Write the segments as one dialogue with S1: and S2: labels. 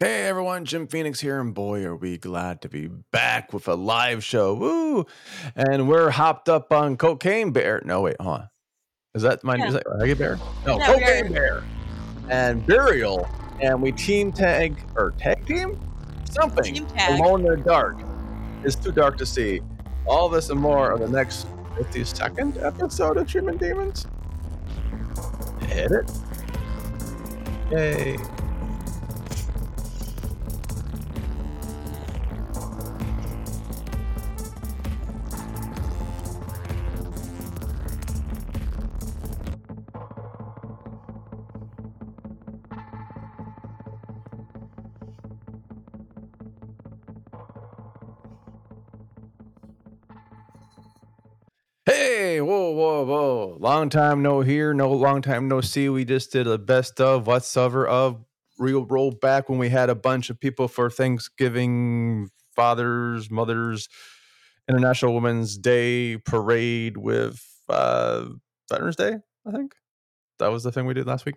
S1: Hey everyone, Jim Phoenix here, and boy, are we glad to be back with a live show. Woo! And we're hopped up on Cocaine Bear. No, wait, hold on. Is that my
S2: Yeah.
S1: is that Reggae Bear? No,
S2: No,
S1: Cocaine Bear. And Burial. And we team tag or tag team? Something.
S2: Team tag.
S1: Alone in the dark. It's too dark to see. All this and more on the next 52nd episode of Treatment Demons. Hit it. Yay. Long time no here, no long time no see. We just did a best of whatsoever of real roll back when we had a bunch of people for Thanksgiving, fathers, mothers, International Women's Day parade with uh Veterans Day, I think. That was the thing we did last week.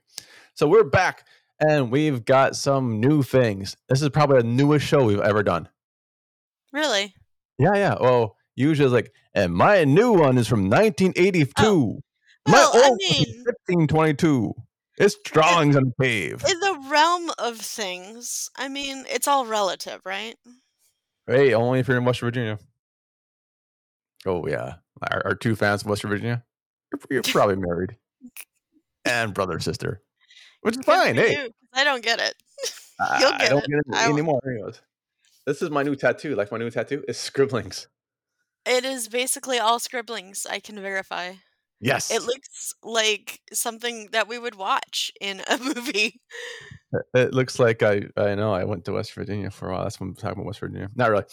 S1: So we're back and we've got some new things. This is probably the newest show we've ever done.
S2: Really?
S1: Yeah, yeah. Well, usually it's like, and my new one is from 1982.
S2: Well,
S1: my
S2: I
S1: old
S2: mean-
S1: 1522. It's drawings on the pave.
S2: In the realm of things, I mean, it's all relative, right?
S1: Hey, only if you're in West Virginia. Oh yeah, our, our two fans from West Virginia. You're, you're probably married, and brother and sister, which is
S2: Good
S1: fine. Hey,
S2: you, 'cause I don't get it.
S1: I,
S2: You'll get I
S1: don't
S2: it.
S1: get it
S2: I won't.
S1: anymore. Anyways, this is my new tattoo. Like my new tattoo is scribblings.
S2: It is basically all scribblings. I can verify.
S1: Yes,
S2: It looks like something that we would watch in a movie.
S1: It- looks like I I know I went to West Virginia for a while. That's what I'm talking about West Virginia. Not really.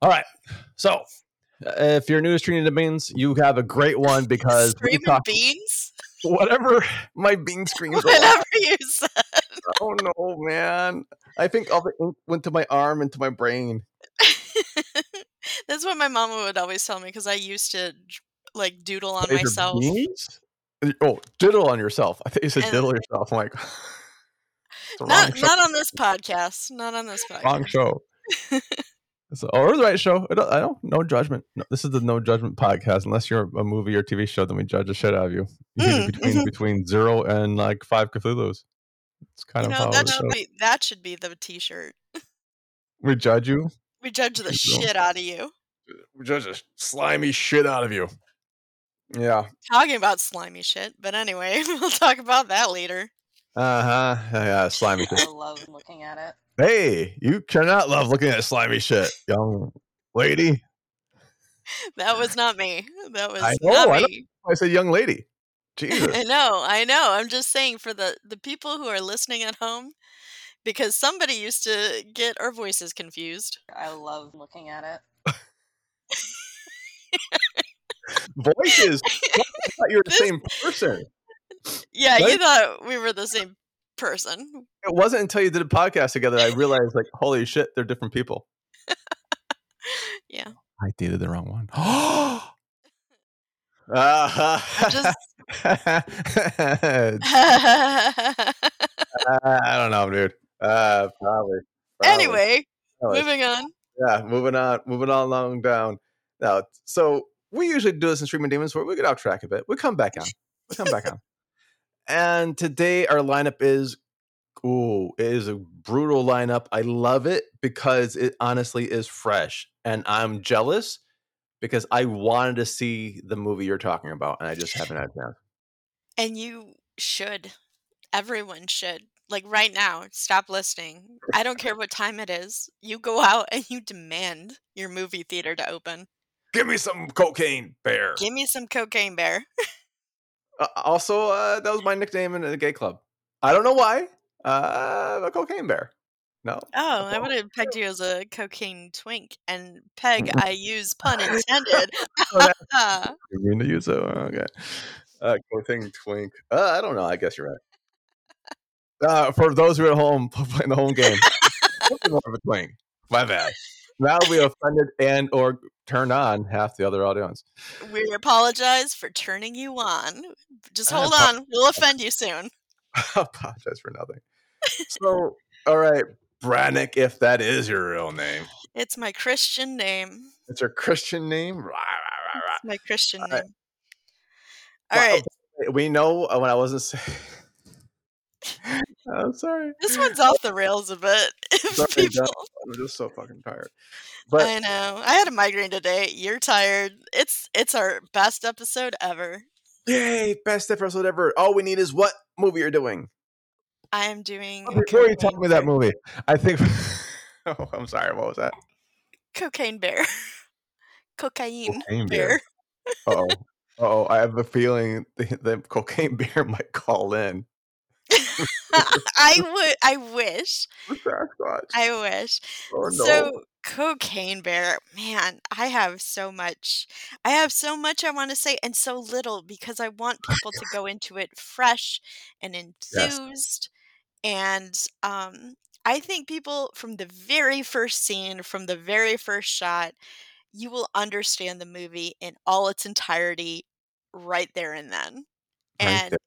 S1: All right. So uh, if you're new to Streaming Beans, you have a great one because we
S2: Screaming
S1: talk
S2: beans?
S1: whatever my bean screams.
S2: Whatever you said.
S1: Oh no, man! I think all the ink went to my arm and to my brain.
S2: That's what my mama would always tell me because I used to like doodle on
S1: your
S2: myself.
S1: Oh, diddle on yourself. I think you said
S2: And-
S1: diddle yourself. I'm like, it's the wrong
S2: Not not on this podcast. Not on this podcast.
S1: wrong show. so, or the right show. I don't, I don't. No judgment. No, this is the no judgment podcast. Unless you're a movie or TV show, then we judge the shit out of you.
S2: Mm,
S1: between
S2: mhm.
S1: between zero and like five Cthulhu's. It's kind
S2: You
S1: of
S2: know that should be that should be the T-shirt.
S1: we judge you.
S2: We judge the
S1: There you go.
S2: shit out of you.
S1: We judge the slimy shit out of you. Yeah.
S2: Talking about slimy shit, but anyway, we'll talk about that later.
S1: Uh huh. Yeah. Slimy shit.
S3: I love looking at it.
S1: Hey, you cannot love looking at slimy shit, young lady.
S2: That was not me. That was
S1: I know,
S2: not
S1: I know.
S2: me.
S1: I said young lady. Jesus.
S2: I know, I know. I'm just saying for the the people who are listening at home, because somebody used to get our voices confused.
S3: I love looking at it.
S1: Voices. I thought you were the
S2: This-
S1: same person.
S2: Yeah, you thought we were the same person.
S1: It wasn't until you did a podcast together I realized, like, holy shit, they're different people.
S2: Yeah.
S1: I dated the wrong one. uh,
S2: Just
S1: I don't know, dude. Uh, probably. probably.
S2: anyway, moving on.
S1: yeah, moving on, moving on along down. Now, so we usually do this in Streaming Demons where we get off track a bit. We come back on. We come back on. And today our lineup is ooh, it is a brutal lineup. I love it because it honestly is fresh. And I'm jealous because I wanted to see the movie you're talking about and I just haven't had time.
S2: And you should. Everyone should. Like right now, stop listening. I don't care what time it is. You go out and you demand your movie theater to open.
S1: Give me some cocaine, bear.
S2: Give me some cocaine bear.
S1: Uh, also, uh, that was my nickname in the gay club. I don't know why. Uh, a cocaine bear. No.
S2: Oh, I would have pegged you as a cocaine twink. And peg, I use pun intended.
S1: Oh, that- You mean to use it? Okay. Uh, cocaine twink. Uh, I don't know. I guess you're right. Uh, for those who are at home playing the home game, more of a twink? My bad. Now we offended and or turned on half the other audience.
S2: we apologize for turning you on. Just hold on. We'll offend you soon.
S1: I apologize for nothing. So, all right. Brannick, if that is your real name.
S2: It's my Christian name.
S1: It's your Christian name.
S2: It's my Christian
S1: All right.
S2: name. All
S1: Well,
S2: right.
S1: We know uh, when I wasn't saying. I'm sorry.
S2: This one's off the rails a bit.
S1: Sorry,
S2: people,
S1: I'm just so fucking tired. But
S2: I know. I had a migraine today. You're tired. It's it's our best episode ever.
S1: yay, best episode ever. All we need is what movie you're doing.
S2: I am doing
S1: Before you tell me that movie, I think. oh, I'm sorry. What was that?
S2: Cocaine Bear. Cocaine
S1: Cocaine
S2: Bear.
S1: Bear. Oh, oh, I have a feeling the, the cocaine bear might call in.
S2: I would. I wish.
S1: Sasquatch.
S2: I wish.
S1: oh no.
S2: So cocaine bear, man, I have so much. I have so much I want to say and so little because I want people to go into it fresh and enthused. And um I think people from the very first scene, from the very first shot, you will understand the movie in all its entirety right there and then.
S1: Right
S2: And
S1: there.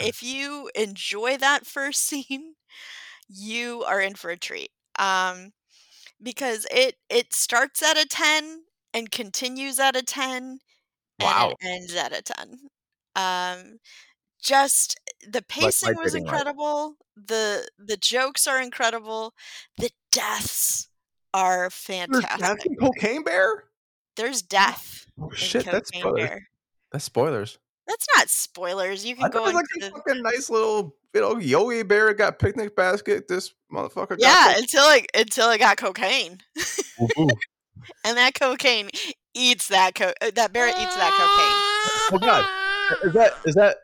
S2: If you enjoy that first scene, you are in for a treat. Um, because it it starts at a 10 and continues at a 10
S1: wow.
S2: and ends at a 10. Um, just the pacing was incredible. The the jokes are incredible. The deaths are
S1: There's
S2: fantastic.
S1: death in cocaine bear.
S2: There's death
S1: Oh
S2: in
S1: shit, that's spoilers.
S2: Bear.
S1: That's spoilers.
S2: That's not spoilers. You can
S1: thought
S2: go
S1: it
S2: into
S1: like
S2: the
S1: a fucking nice little, you know, Yogi Bear got picnic basket. This motherfucker got
S2: yeah until I until I got cocaine.
S1: ooh.
S2: and that cocaine eats that co- uh, that bear eats that cocaine.
S1: Oh god, is that is that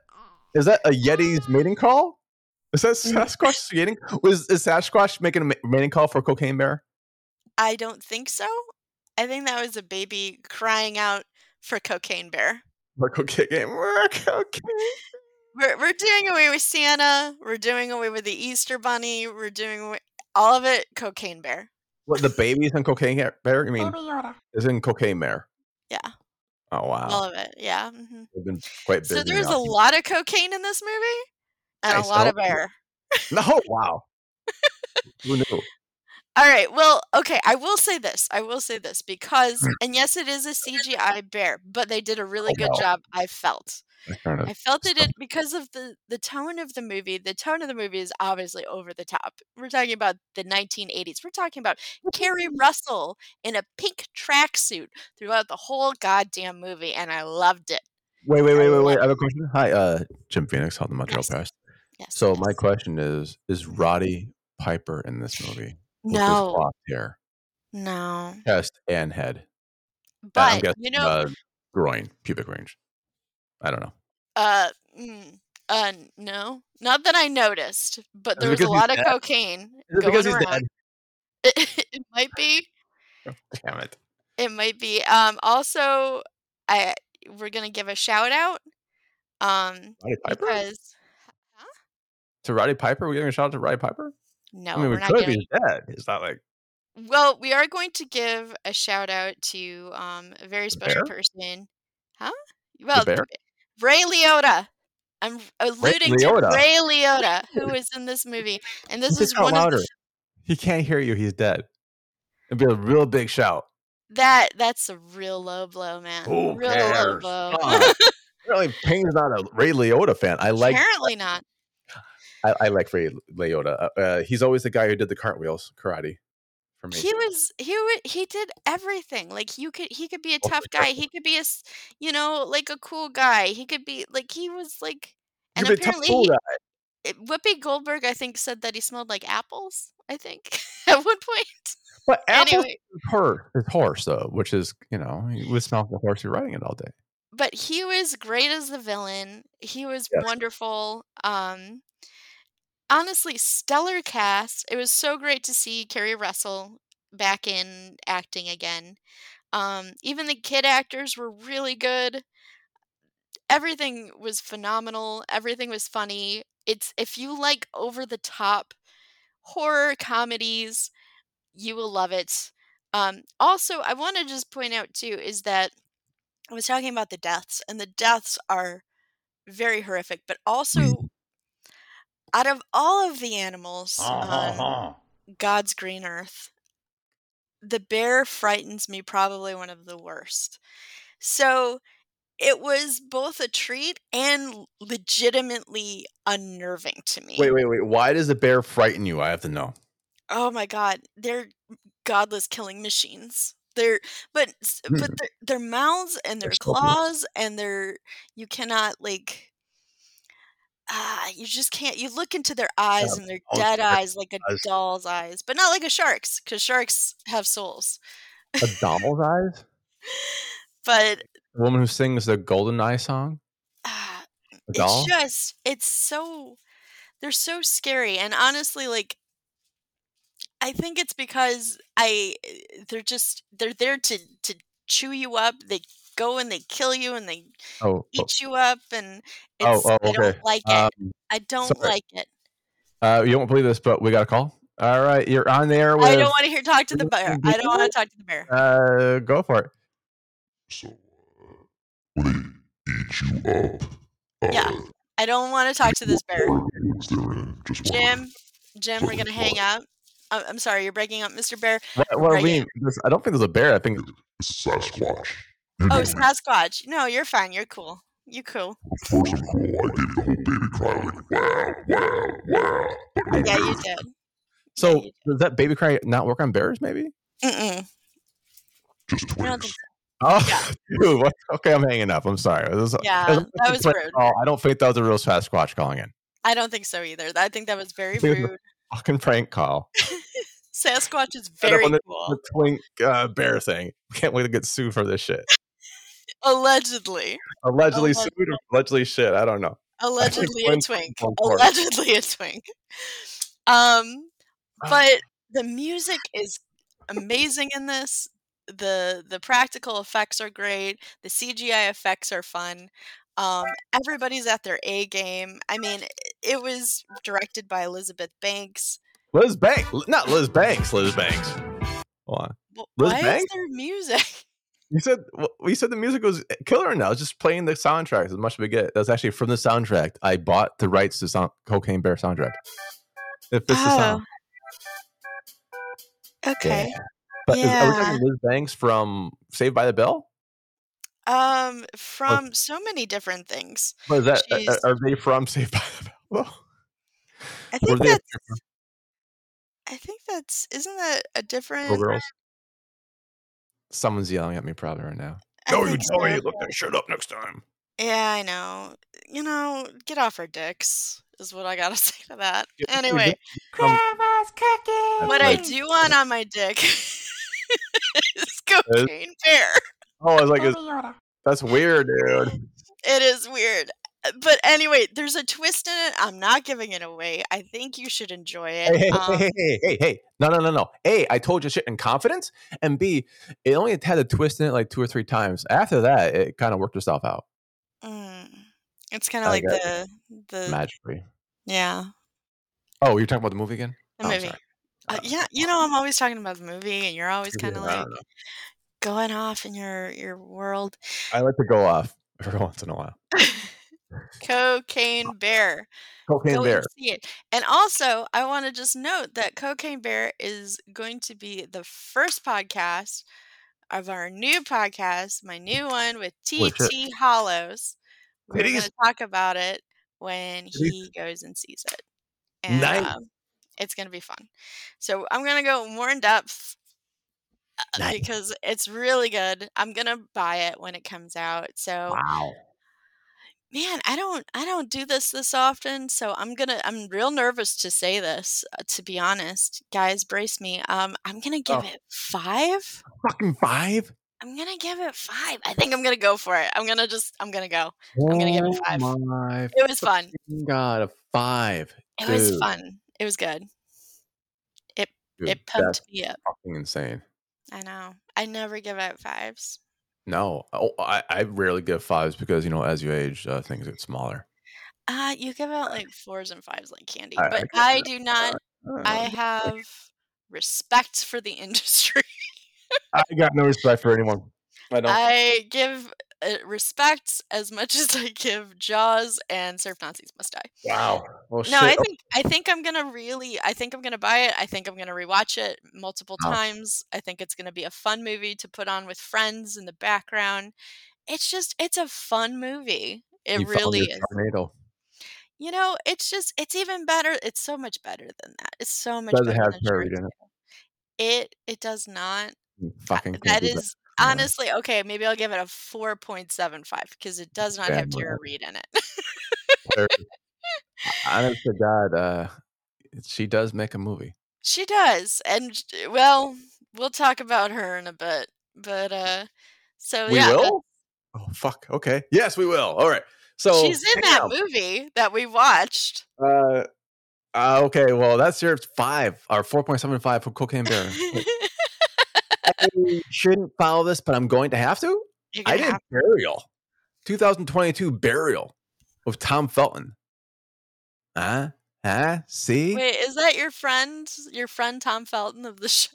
S1: is that a Yeti's mating call? Is that
S2: Mm.
S1: Sasquatch mating? Was is Sasquatch making a ma- mating call for cocaine bear?
S2: I don't think so. I think that was a baby crying out for cocaine bear.
S1: Cocaine bear, cocaine.
S2: We're we're doing away with Santa. We're doing away with the Easter bunny. We're doing away all of it cocaine bear.
S1: What the baby's in cocaine bear? You mean, is in cocaine bear.
S2: Yeah,
S1: Oh wow,
S2: all of it. Yeah. hmm
S1: they've been quite busy.
S2: So there's a lot of cocaine in this movie and
S1: Nice,
S2: a lot of bear.
S1: No, wow. Who knew?
S2: All right. Well, okay. I will say this. I will say this because, and yes, it is a CGI bear, but they did a really good job. I felt. I felt did because of the the tone of the movie. The tone of the movie is obviously over the top. We're talking about the 1980s. We're talking about Keri Russell in a pink tracksuit throughout the whole goddamn movie, and I loved it.
S1: Wait, wait, wait, wait, wait. I have a question. Hi, uh, Jim Phoenix on the Montreal
S2: Yes.
S1: Press.
S2: Yes.
S1: So
S2: yes.
S1: my question is: Is Roddy Piper in this movie?
S2: No,
S1: hair,
S2: no,
S1: chest, and head.
S2: But
S1: guessing
S2: you know,
S1: uh, groin, pubic range. I don't know.
S2: uh, mm, uh, no, not that I noticed, but there was a lot of
S1: dead?
S2: cocaine
S1: Is it
S2: going
S1: because he's
S2: around.
S1: dead?
S2: it might be.
S1: Damn it!
S2: It might be. Um, also, I we're gonna give a shout out. Um,
S1: Roddy Piper?
S2: because
S1: To Roddy Piper? We're giving a shout out to Roddy Piper?
S2: No,
S1: I mean,
S2: we're
S1: we
S2: not giving.
S1: be dead. It's not like
S2: Well, we are going to give a shout out to um a very special
S1: bear.
S2: person. Huh? Well. Ray Liotta. I'm alluding to
S1: Liotta.
S2: Ray Liotta, who is in this movie, and this is one of
S1: louder.
S2: the,
S1: He can't hear you. He's dead. It'd be a real big shout.
S2: that. That's a real low blow, man.
S1: Who
S2: real low blow.
S1: God. Apparently, Payne's not a Ray Liotta fan. I like
S2: Apparently not.
S1: I, I like Ray Liotta. Uh, uh, he's always the guy who did the cartwheels karate for me.
S2: He was he he did everything. Like you could he could be a
S1: Oh,
S2: tough guy. He could be a you know like a cool guy. He could be like he was like and
S1: could a tough
S2: apparently
S1: cool
S2: he,
S1: guy.
S2: Whoopi Goldberg I think said that he smelled like apples. I think at one point.
S1: But apples
S2: Anyway,
S1: is horse, horse though, which is you know you would smell the horse you're riding it all day.
S2: but he was great as the villain. He was
S1: Yes.
S2: wonderful. Um honestly stellar cast. It was so great to see Keri Russell back in acting again. Um even the kid actors were really good. Everything was phenomenal. Everything was funny. It's if you like over the top horror comedies, you will love it. Um also, I want to just point out too is that I was talking about the deaths, and the deaths are very horrific. But also, out of all of the animals, um, God's Green Earth. The bear frightens me probably one of the worst. So it was both a treat and legitimately unnerving to me.
S1: Wait, wait, wait. Why does the bear frighten you? I have to know.
S2: Oh my god, they're godless killing machines. They're but but their, their mouths and their
S1: They're
S2: claws and their you cannot like ah you just can't you look into their eyes
S1: Yeah,
S2: and they're dead eyes like a
S1: eyes.
S2: doll's eyes, but not like a shark's because sharks have souls.
S1: A doll's eyes?
S2: But
S1: The woman who sings the Golden Eye song?
S2: ah,
S1: doll?
S2: it's just it's so they're so scary and honestly like I think it's because I they're just they're there to to chew you up. They go and they kill you and they
S1: Oh, oh,
S2: eat you up and
S1: oh,
S2: it's
S1: oh,
S2: I don't like it.
S1: Um,
S2: I don't
S1: sorry.
S2: like it.
S1: uh, you won't believe this, but we got a call. All right, you're on there with.
S2: I don't want to hear talk to the bear. I don't want to talk to the bear.
S1: Uh, go for it.
S4: So, uh, they eat you up, uh,
S2: Yeah. I don't want to talk to this bear.
S4: what games they're in, just wondering.
S2: Jim, Jim, we're gonna hang up. I'm, I'm sorry, you're breaking up, Mr. Bear.
S1: What, what do we mean? I don't think there's a bear. I think
S4: It's Sasquatch. You
S2: Oh,
S4: know.
S2: Sasquatch. No, you're fine. You're cool. You cool.
S4: Of course I'm cool. I gave the whole baby cry like, wow, wow, wow. No
S2: Yeah, you did.
S1: so.
S2: you did.
S1: Does that baby cry not work on bears? Maybe.
S2: Mm-mm.
S4: Just
S2: I
S4: twins.
S1: Oh,
S2: Yeah.
S1: dude. What? Okay, I'm hanging up. I'm sorry. This is-
S2: Yeah,
S1: this is a
S2: that was rude.
S1: call. I don't think that was a real Sasquatch calling in.
S2: I don't think so either. I think that was very
S1: think was
S2: rude.
S1: Fucking prank call.
S2: Sasquatch is
S1: Set up
S2: very
S1: on the,
S2: cool.
S1: the twink uh, bear thing. Can't wait to get sued for this shit.
S2: Allegedly.
S1: Allegedly
S2: Alleg-
S1: sued or allegedly shit. I don't know.
S2: Allegedly a twink.
S1: going for it.
S2: Allegedly a twink. Um but the music is amazing in this. The the practical effects are great. The CGI effects are fun. Um everybody's at their A game. I mean, it was directed by Elizabeth Banks.
S1: Liz Banks, not Liz Banks. Liz Banks.
S2: Why?
S1: Liz
S2: Why is
S1: Banks?
S2: there music?
S1: You said you said the music was killer. Now it's just playing the soundtrack as much as we get. That's actually from the soundtrack. I bought the rights to sound, Cocaine Bear soundtrack. It fits the sound.
S2: Oh, Okay.
S1: But is, are we talking Liz Banks from Saved by the Bell?
S2: Um, from so many different things.
S1: Is that? Are- Are, they from Saved by the Bell?
S2: I think that's. I think that's. Isn't that a different?
S1: girls? Someone's yelling at me probably right now.
S2: I
S1: No, you
S2: think
S1: Joey,
S2: so.
S1: look that shit up next time.
S2: Yeah, I know. You know, get off our dicks is what I gotta say to that.
S1: Yeah,
S2: Anyway,
S1: From-
S5: Grandma's cooking.
S2: what I do want on my dick is cocaine bear.
S1: oh, I was like, is-
S5: Baby Yoda.
S1: that's weird, dude.
S2: It is weird. Uh, But anyway, there's a twist in it. I'm not giving it away. I think you should enjoy
S1: Hey, hey,
S2: it.
S1: hey,
S2: Um,
S1: hey, hey, hey, hey. No, no, no, no. A, I told you shit in confidence. And B, it only had a twist in it like two or three times. After that, it kind of worked itself out
S2: mm, it's kind of like the the
S1: magically.
S2: yeah
S1: Oh, you're talking about the movie again?
S2: the
S1: Oh,
S2: movie. Uh,
S1: Uh,
S2: yeah, you know, I'm always talking about the movie, and you're always kind of
S1: I
S2: like going off in your your world.
S1: I like to go off every once in a while.
S2: Cocaine Bear.
S1: Cocaine
S2: Go
S1: Bear.
S2: and see it. And also, I want to just note that Cocaine Bear is going to be the first podcast of our new podcast, my new one with. TT Hollows. We're going to talk about it when he goes and sees it. And
S1: Nice.
S2: um, it's going to be fun. So I'm going to go more in depth uh,
S1: Nice.
S2: because it's really good. I'm going to buy it when it comes out. So
S1: Wow.
S2: Man i don't i don't do this this often so i'm gonna i'm real nervous to say this uh, to be honest. Guys brace me um i'm gonna give
S1: Oh.
S2: it five.
S1: Fucking five?
S2: i'm gonna give it five. I think i'm gonna go for it. I'm gonna just i'm gonna go. I'm gonna give it five.
S1: Oh my
S2: it was fun.
S1: god, a five.
S2: it was fun. It was good.
S1: Dude,
S2: it pumped me up.
S1: fucking insane.
S2: i know. I never give out fives
S1: No, oh, I, I rarely give fives because you know as you age, uh, things get smaller.
S2: uh you give out like fours and fives like candy
S1: I- I
S2: but
S1: get
S2: i do not
S1: Uh,
S2: i have respect for the industry
S1: I got no respect for anyone. I don't.
S2: I give Uh, respect as much as I give Jaws and Surf Nazis Must Die.
S1: Wow. Well,
S2: No, I
S1: oh
S2: think I think I'm gonna really I think I'm gonna buy it. I think I'm gonna rewatch it multiple
S1: Wow.
S2: times. I think it's gonna be a fun movie to put on with friends in the background. It's just it's a fun movie. It
S1: you
S2: really is.
S1: tornado.
S2: You know, it's just it's even better. It's so much better than that. It's so much
S1: Does it
S2: better
S1: have
S2: than
S1: in it?
S2: It it does not.
S1: You fucking
S2: that
S1: that.
S2: is. Honestly okay. Maybe I'll give it a four point seven five because it does not have Tara. Reid in it.
S1: Honest to God, uh, she does make a movie.
S2: She does, and well, we'll talk about her in a bit. But uh, so
S1: We
S2: yeah,
S1: will. Oh fuck. Okay. Yes, we will. All right. So
S2: she's in that
S1: on.
S2: movie that we watched.
S1: Uh, uh, okay. Well, that's your five or four point seven five for Cocaine Bear. Shouldn't follow this, but I'm going to have to. I did Burial, 2022 Burial of Tom Felton. Huh? Huh? See?
S2: Wait, is that your friend? Your friend Tom Felton of the show?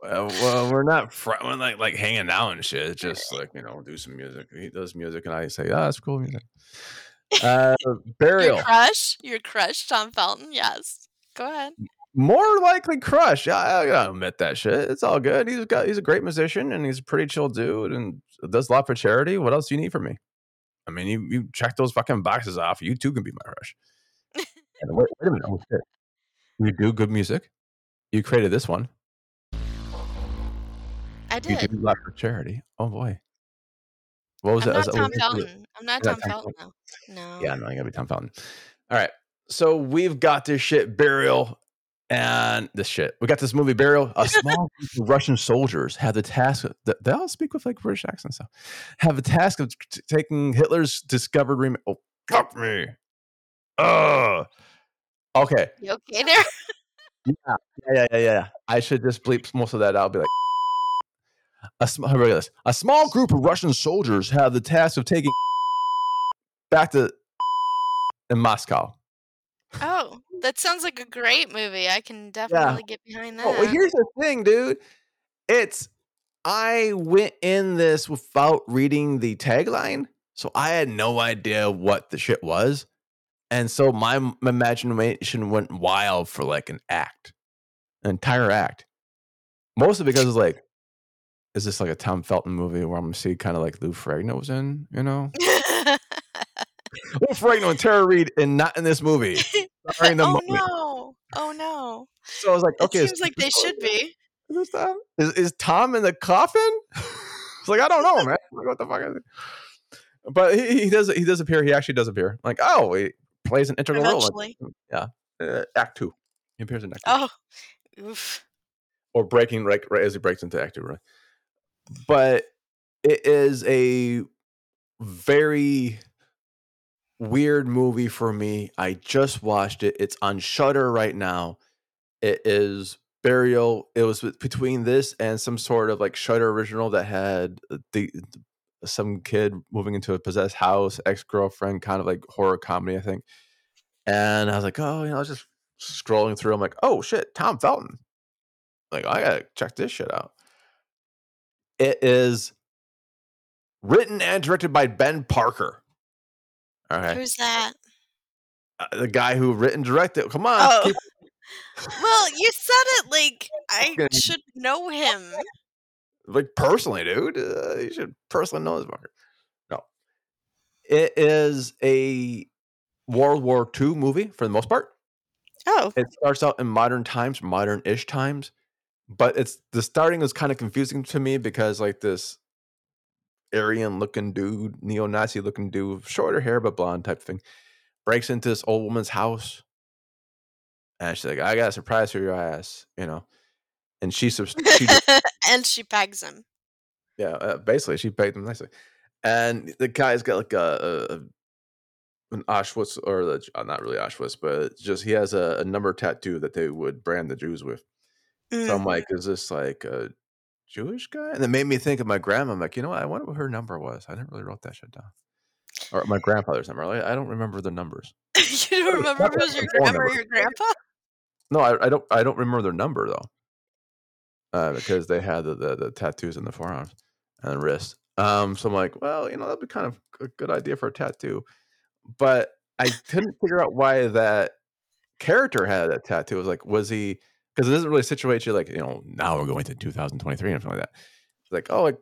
S1: Well, well, we're not fr- we're like like hanging out and shit. It's just like you know, do some music. He does music, and I say, "Oh, that's cool music." Uh, Burial,
S2: Your crush? Your crush, Tom Felton? Yes. Go ahead.
S1: More likely crush. I, I admit that shit. It's all good. He's got he's a great musician, and he's a pretty chill dude, and does a lot for charity. What else do you need from me? I mean, you you check those fucking boxes off. You too can be my crush. Wait, wait a minute. Oh shit! You do good music. You created this one.
S2: I did.
S1: You do a lot for charity. Oh boy. What was
S2: I'm
S1: it?
S2: not
S1: Was
S2: Tom? Felton. I'm not Tom
S1: Tom
S2: Felton though. No.
S1: Yeah, no, you gotta be Tom Felton. All right. So we've got this shit burial and this shit. We got this movie burial. A small group of Russian soldiers have the task. Of, they all speak with like British accents. So have the task of t- taking Hitler's discovered. Rem- oh, fuck me. Ugh. Okay.
S2: You okay there?
S1: Yeah, yeah, yeah, yeah. I should just bleep most of that out. Be like, a, sm- a small group of Russian soldiers have the task of taking back to in Moscow.
S2: Oh, that sounds like a great movie. I can definitely get behind that.
S1: Oh, well, here's the thing, dude. It's I went in this without reading the tagline, so I had no idea what the shit was, and so my m- imagination went wild for like an act, an entire act. Mostly because it's like, is this like a Tom Felton movie where I'm gonna see kind of like Lou Ferrigno was in, you know? Lou Ferrigno and Tara Reid, and not in this movie. Starring the
S2: oh
S1: movie.
S2: no! Oh no!
S1: So I was like,
S2: It
S1: okay,
S2: seems like they should be.
S1: Is Tom? Is, is Tom in the coffin? it's like I don't know, man. Like, what the fuck is it? But he, he does he does appear. He actually does appear. Like oh, he plays an integral role.
S2: Eventually.
S1: Like, uh, act two. He appears in act two.
S2: Oh, oof.
S1: or breaking right right as he breaks into act two. Right, but it is a very weird movie for me. I just watched it. It's on Shudder right now. It is Burial. It was between this and some sort of like Shudder original that had the some kid moving into a possessed house, ex girlfriend, kind of like horror comedy, I think. And I was like, oh, you know, I was just scrolling through. I'm like, oh shit, Tom Felton. Like, I gotta check this shit out. It is written and directed by Ben Parker. All right,
S2: Who's that?
S1: Uh, the guy who written directed. Come on,
S2: Oh.
S1: keep-
S2: Well, you said it like I should know him.
S1: like personally, dude. Uh, you should personally know this fucker. No, it is a World War II movie for the most part.
S2: Oh,
S1: It starts out in modern times, modern-ish times, but it's the starting is kind of confusing to me because like this Aryan-looking dude, neo-Nazi looking dude, shorter hair but blonde type thing, breaks into this old woman's house, and she's like, "I got a surprise for your ass," you know, and she, she
S2: and she pegs him.
S1: Yeah, uh, basically, she paid him nicely, and the guy's got like a, a an Auschwitz or the uh, not really Auschwitz, but just he has a, a number tattoo that they would brand the Jews with. So
S2: Mm.
S1: I'm like, is this like a Jewish guy? And it made me think of my grandma. I'm like, you know what? I wonder what her number was. I didn't really wrote that shit down. Or my grandfather's number. I don't remember the numbers.
S2: you don't remember if it was your grandma or your grandpa?
S1: No, I, I don't. I don't remember their number though, uh, because they had the, the the tattoos in the forearms and the wrist. Um, so I'm like, well, you know, that'd be kind of a good idea for a tattoo. But I couldn't figure out why that character had a tattoo. It was like, was he? Because it doesn't really situate you like, you know, now we're going to 2023 and something like that. It's like, oh, like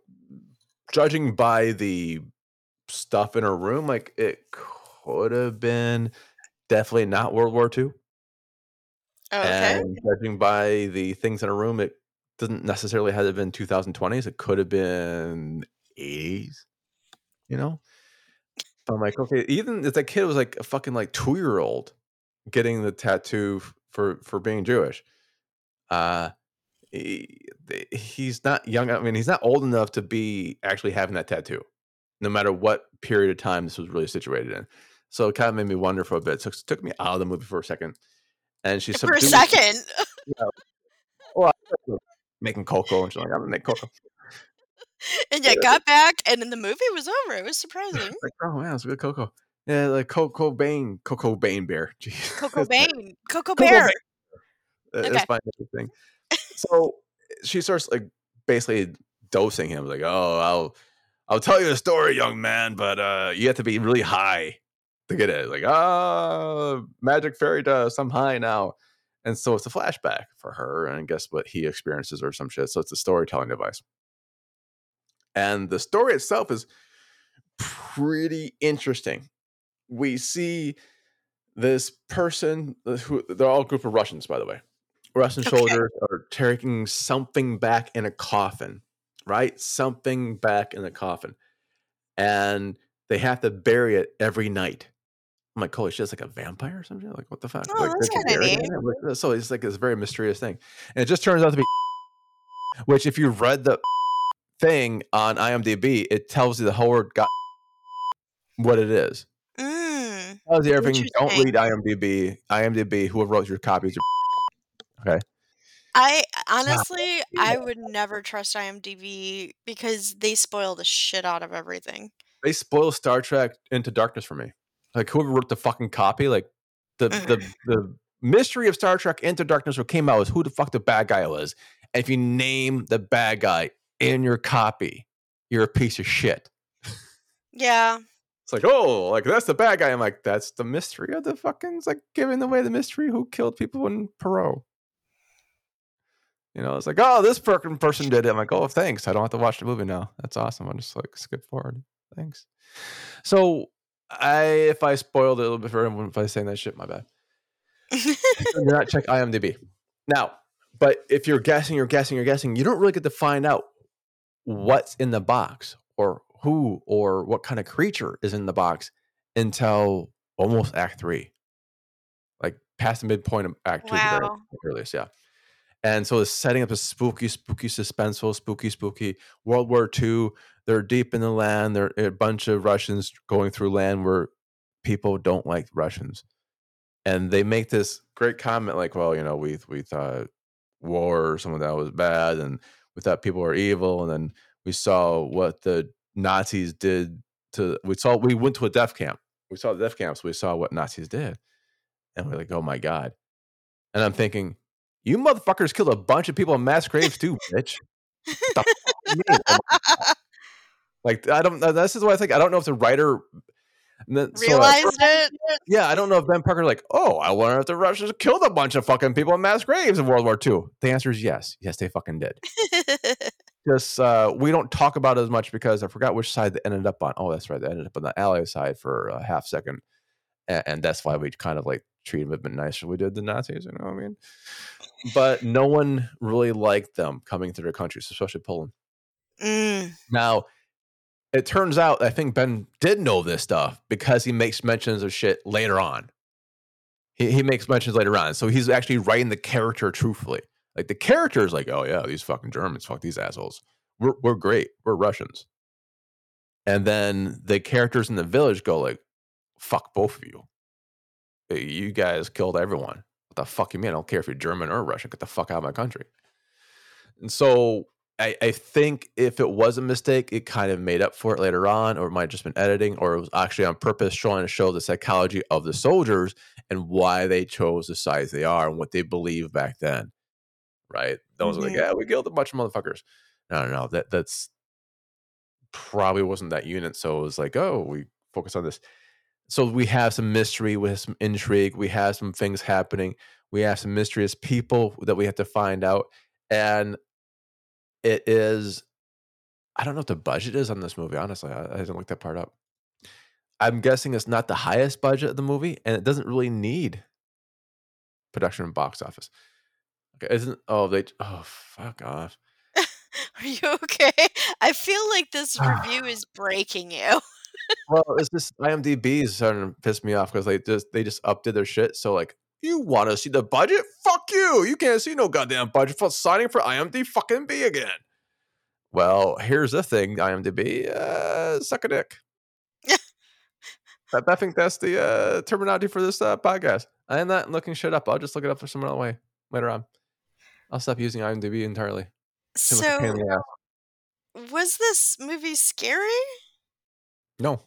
S1: judging by the stuff in her room, like it could have been definitely not World War II.
S2: Oh, okay.
S1: And judging by the things in her room, it doesn't necessarily have to have been 2020s. It could have been 80s, you know? I'm like, okay, even if that kid was like a fucking like two year old getting the tattoo for for being Jewish, uh, he, he's not young. I mean, he's not old enough to be actually having that tattoo, no matter what period of time this was really situated in. So it kind of made me wonder for a bit. So it took me out of the movie for a second, and she
S2: For a second.
S1: Well, I was making cocoa, and she's like, "I'm gonna make cocoa."
S2: and you got back, and then the movie was over. It was surprising.
S1: Like, oh man, it's good cocoa. Yeah, like Coco Bane, Coco Bane Bear. Jeez.
S2: Coco Bane. Coco Bear. Okay.
S1: That's my thing. So she starts like basically dosing him, like, "Oh, I'll, I'll tell you a story, young man, but uh, you have to be really high to get it." Like, ah, magic fairy dust. I'm high now, and so it's a flashback for her, and guess what he experiences or some shit. So it's a storytelling device, and the story itself is pretty interesting. We see this person uh, who they're all a group of Russians, by the way. Russian
S2: Okay.
S1: soldiers are taking something back in a coffin, right? Something back in a coffin. And they have to bury it every night. I'm like, holy shit, it's like a vampire or something? Like, what the fuck?
S2: Oh,
S1: like,
S2: that's kinda neat.
S1: it? So it's like this very mysterious thing. And it just turns out to be which if you read the thing on IMDb, it tells you the whole word got what it is
S2: Mm.
S1: tells you everything. Don't read IMDb. IMDb, whoever wrote your copies. Are,
S2: I honestly, I would never trust IMDb because they spoil the shit out of everything.
S1: they spoil Star Trek Into Darkness for me. Like whoever wrote the fucking copy, like the mm-hmm. the the mystery of Star Trek Into Darkness what came out was who the fuck the bad guy was. And if you name the bad guy in your copy, you're a piece of shit.
S2: Yeah.
S1: It's like, oh, like that's the bad guy. I'm like, that's the mystery of the fucking. It's like giving away the mystery who killed people in Poirot. You know, it's like, oh, this person did it. I'm like, oh, thanks. I don't have to watch the movie now. That's awesome. I'll just like skip forward. Thanks. So, I if I spoiled it a little bit for everyone by saying that shit, my bad. do not check IMDb. Now, but if you're guessing, you're guessing, you're guessing, you don't really get to find out what's in the box or who or what kind of creature is in the box until almost act three. Like past the midpoint of act two, at the earliest, yeah. And so it's setting up a spooky, spooky, suspenseful, spooky, spooky World War II. They're deep in the land. They're a bunch of Russians going through land where people don't like Russians. And they make this great comment like well you know we we thought war or some of that was bad and we thought people were evil. And then we saw what the nazis did to we saw we went to a death camp. We saw the death camps. We saw what nazis did. And we're like oh my god. And i'm thinking you motherfuckers killed a bunch of people in mass graves too bitch the fuck you mean? My God. like i don't this is what i think i don't know if the writer and then- so
S2: Realized it.
S1: yeah, I don't know if Ben Parker like, oh, I wonder if the Russians killed a bunch of fucking people in mass graves in World War II. The answer is yes. Yes, they fucking did. Just uh, we don't talk about it as much because I forgot which side they ended up on. Oh, that's right, they ended up on the Allied side for a half second, and, and that's why we kind of like treat them a bit nicer. than We did the Nazis, you know what I mean? But no one really liked them coming to their countries, especially Poland.
S2: Mm.
S1: Now, it turns out I think Ben did know this stuff because he makes mentions of shit later on. He, he makes mentions later on. So he's actually writing the character truthfully. Like the character is like, oh yeah, these fucking Germans, fuck these assholes. We're we're great. We're Russians. And then the characters in the village go like, fuck both of you. You guys killed everyone. The fuck you mean? I don't care if you're German or Russian. Get the fuck out of my country. And so I, I think if it was a mistake, it kind of made up for it later on, or it might have just been editing, or it was actually on purpose trying to show the psychology of the soldiers and why they chose the size they are and what they believed back then. Right? Those are like,
S2: mm-hmm.
S1: yeah, we killed a bunch of motherfuckers. No, no, no. That that's probably wasn't that unit. So it was like, oh, we focus on this. So we have some mystery, with some intrigue, we have some things happening, we have some mysterious people that we have to find out, and it is. I don't know what the budget is on this movie. Honestly, I, I didn't look that part up. I'm guessing it's not the highest budget of the movie, and it doesn't really need production and box office. Okay, isn't oh they oh fuck off.
S2: Are you okay? I feel like this review is breaking you.
S1: Well, it's just IMDb is starting to piss me off because they just they just updid their shit. So like, you want to see the budget? Fuck you! You can't see no goddamn budget for signing for IMDb fucking B again. Well, here's the thing, IMDb, uh, suck a dick. I, I think that's the uh, terminology for this uh, podcast. I am not looking shit up. I'll just look it up for some other way later on. I'll stop using IMDb entirely. Seems like a pain in
S2: So, was this movie scary?
S1: No.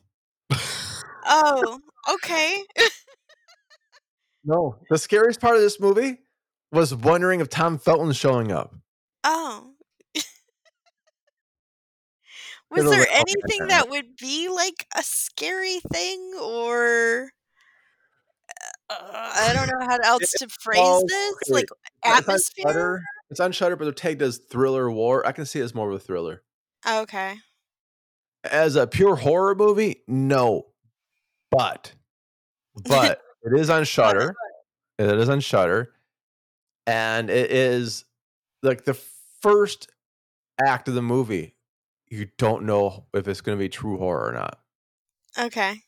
S2: Oh, okay.
S1: no. The scariest part of this movie was wondering if Tom Felton's showing up.
S2: Oh. Was there
S1: like,
S2: anything that would be like a scary thing or uh, I don't know how else to phrase
S1: well,
S2: this.
S1: okay,
S2: Like atmosphere?
S1: It's on Shudder, but they're tagged as thriller war. I can see it as more of a thriller.
S2: Okay.
S1: As a pure horror movie, no. But but it is on Shudder. It is on Shudder. And it is like the first act of the movie. You don't know if it's going to be true horror or not.
S2: Okay.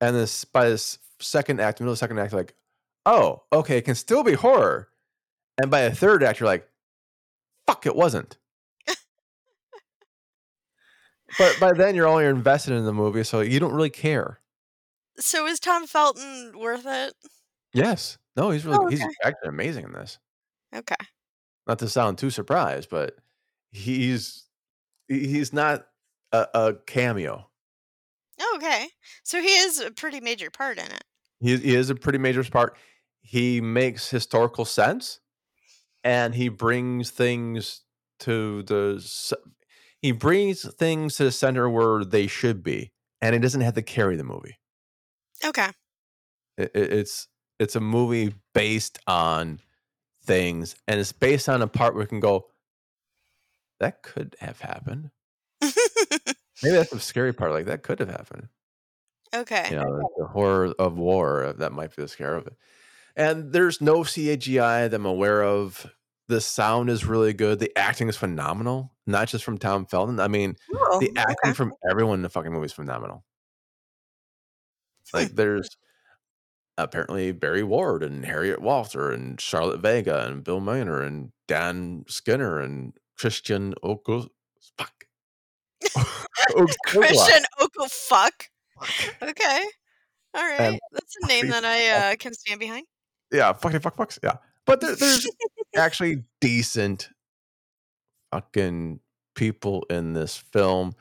S1: And this by this second act, middle of the second act, like, oh, okay, it can still be horror. And by a third act, you're like, fuck, it wasn't. But by then, you're only invested in the movie, so you don't really care.
S2: So is Tom Felton worth it?
S1: Yes, no, he's really
S2: Oh,
S1: he's
S2: okay.
S1: actually amazing in this.
S2: Okay.
S1: Not to sound too surprised, but he's he's not a, a cameo.
S2: Oh, okay. So he is a pretty major part in it.
S1: He, he is a pretty major part. He makes historical sense, and he brings things to the he brings things to the center where they should be, and he doesn't have to carry the movie.
S2: Okay.
S1: It, it- it's it's a movie based on things, and it's based on a part where we can go. That could have happened. Maybe that's the scary part. Like that could have happened.
S2: okay.
S1: you know, the horror of war. uh, That might be the scare of it. And there's no CGI that I'm aware of. The sound is really good. The acting is phenomenal, not just from Tom Felton. I mean,
S2: Oh,
S1: the acting
S2: okay.
S1: from everyone in the fucking movie is phenomenal. Like, there's apparently Barry Ward and Harriet Walter and Charlotte Vega and Bill Miner and Dan Skinner and Christian Okos. Fuck.
S2: Christian Oko fuck. Okay. All right.
S1: And
S2: That's a name that I uh, can stand behind.
S1: yeah, fucking fuck fucks. Yeah. But there, there's actually decent fucking people in this film.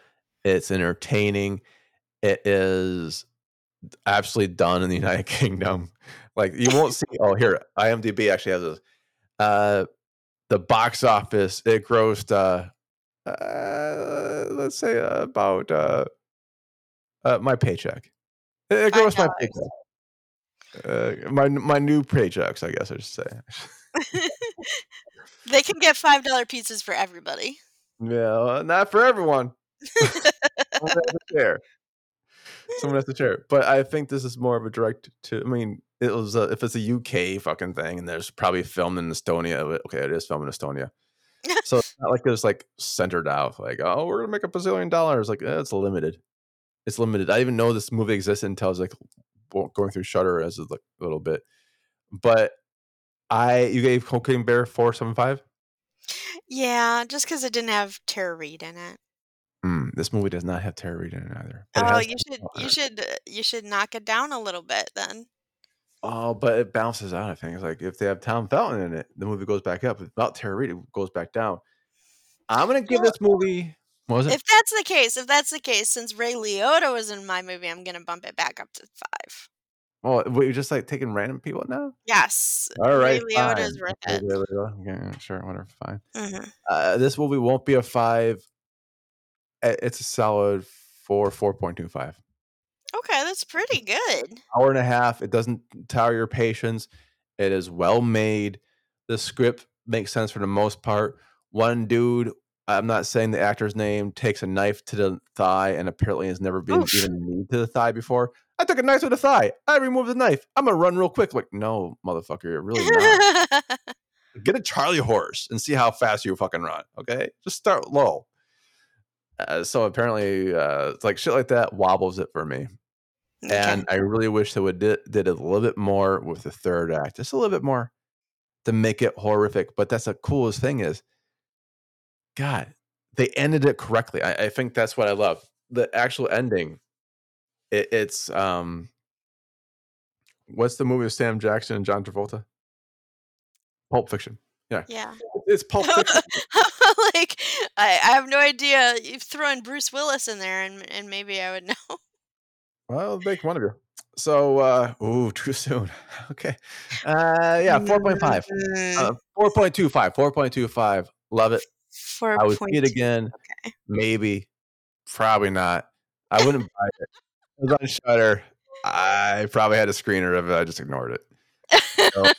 S1: It's entertaining. It is absolutely done in the United Kingdom. Like you won't see. Oh, here IMDb actually has this. Uh, the box office it grossed. Uh, uh let's say about uh, uh, my paycheck. It grossed my paycheck. Uh, my my new paychecks, I guess I should say.
S2: they can get five dollar pizzas for everybody.
S1: Yeah, not for everyone. Someone has to share. Someone has to share. But I think this is more of a direct to. I mean, it was a, if it's a UK fucking thing, and there's probably filmed in Estonia. but- Okay, it is filmed in Estonia. so it's not like it's like centered out. Like, oh, we're gonna make a bazillion dollars. Like, eh, it's limited. It's limited. I didn't even know this movie existed until I was like going through Shudder as a little bit. But I, you gave Cocaine Bear four seven five.
S2: Yeah, just because it didn't have Tara Reid in it.
S1: Mm, this movie does not have Tara Reid in it either. it
S2: Oh, you should you should uh, you should knock it down a little bit then.
S1: Oh, but it bounces out. I think it's like if they have Tom Felton in it, the movie goes back up. Without Tara Reid, it goes back down. I'm gonna give this movie. What was it?
S2: If that's the case, if that's the case, since Ray Liotta was in my movie, I'm gonna bump it back up to five.
S1: Well, wait, you're just like taking random people now.
S2: Yes,
S1: All right.
S2: Ray
S1: fine.
S2: is worth
S1: Okay,
S2: it.
S1: there we go. Yeah, sure, whatever, fine.
S2: hmm
S1: Uh, this movie won't be a five. it's a solid four, four point two five.
S2: Okay, that's pretty good.
S1: Hour and a half. It doesn't tire your patience. It is well made. The script makes sense for the most part. One dude, I'm not saying the actor's name, takes a knife to the thigh and apparently has never been
S2: Oof.
S1: even kneed to the thigh before. I took a knife to the thigh. I removed the knife. I'm gonna run real quick. Like, no, motherfucker, you're really not. Get a Charlie horse and see how fast you fucking run. Okay, just start low. Uh, so apparently, uh, like shit like that wobbles it for me.
S2: Okay.
S1: And I really wish they would did, did a little bit more with the third act, just a little bit more to make it horrific. But that's the coolest thing is, God, they ended it correctly. I, I think that's what I love. The actual ending, it, it's um, what's the movie with Sam Jackson and John Travolta? Pulp Fiction. Yeah,
S2: yeah.
S1: it's Pulp Fiction.
S2: like I, I have no idea. You throw in Bruce Willis in there, and and maybe I would know.
S1: Well, make one of you. So, uh, ooh, too soon. Okay. Uh, yeah, 4.5.
S2: Mm,
S1: Uh, 4.25. 4.25. Love it.
S2: Four
S1: I would see it again.
S2: Okay.
S1: Maybe. Probably not. I wouldn't buy it. It was on Shudder. I probably had a screener of it. I just ignored it. So-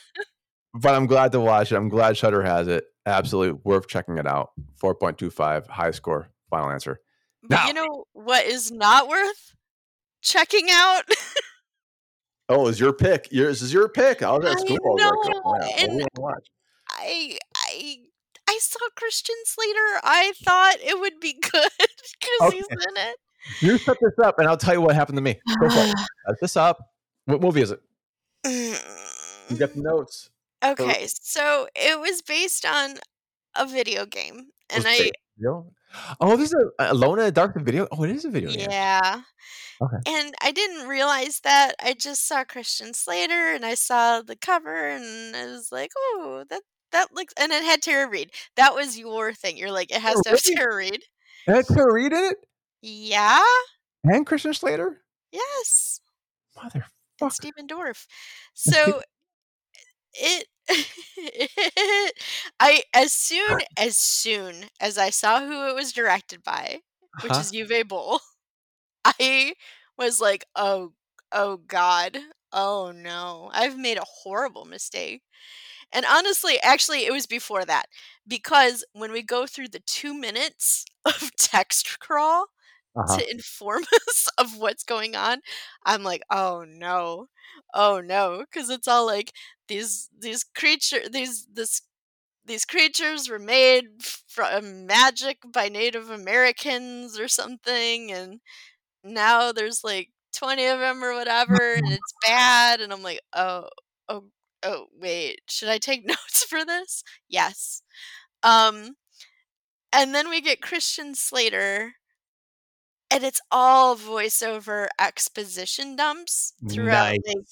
S1: But I'm glad to watch it. I'm glad Shudder has it. Absolutely worth checking it out. 4.25. High score. Final answer.
S2: But
S1: Now-
S2: you know what is not worth checking out?
S1: Oh, is your pick? Yours is your pick. I was
S2: I
S1: at school. I was like, oh,
S2: know,
S1: what
S2: and- I I I saw Christian Slater. I thought it would be good because he's in it.
S1: You set this up, and I'll tell you what happened to me. Go. Set this up. What movie is it? You got the mm. notes.
S2: okay, so it was based on a video game, and I
S1: video? Oh, this is a Alone in the Dark video. Oh, it is a video game.
S2: yeah.
S1: Okay.
S2: And I didn't realize that. I just saw Christian Slater and I saw the cover and I was like, "Oh, that that looks." And it had Tara Reid. That was your thing. You're like, it has
S1: Oh,
S2: to have? Tara Reid.
S1: It had Tara Reid in it
S2: Yeah.
S1: and Christian Slater.
S2: Yes.
S1: Mother.
S2: And. Stephen Dorff. So it. I as soon as soon as I saw who it was directed by, which
S1: Uh-huh.
S2: is Uwe Boll, I was like, oh, oh God, oh no, I've made a horrible mistake. And honestly, actually, it was before that because when we go through the two minutes of text crawl
S1: Uh-huh.
S2: to inform us of what's going on, I'm like, oh no, oh no, because it's all like these these creature these this these creatures were made from magic by Native Americans or something, and now there's like 20 of them or whatever, and it's bad. And I'm like, oh, oh, oh, wait, should I take notes for this? Yes. Um, and then we get Christian Slater, and it's all voiceover exposition dumps throughout
S1: Nice.
S2: like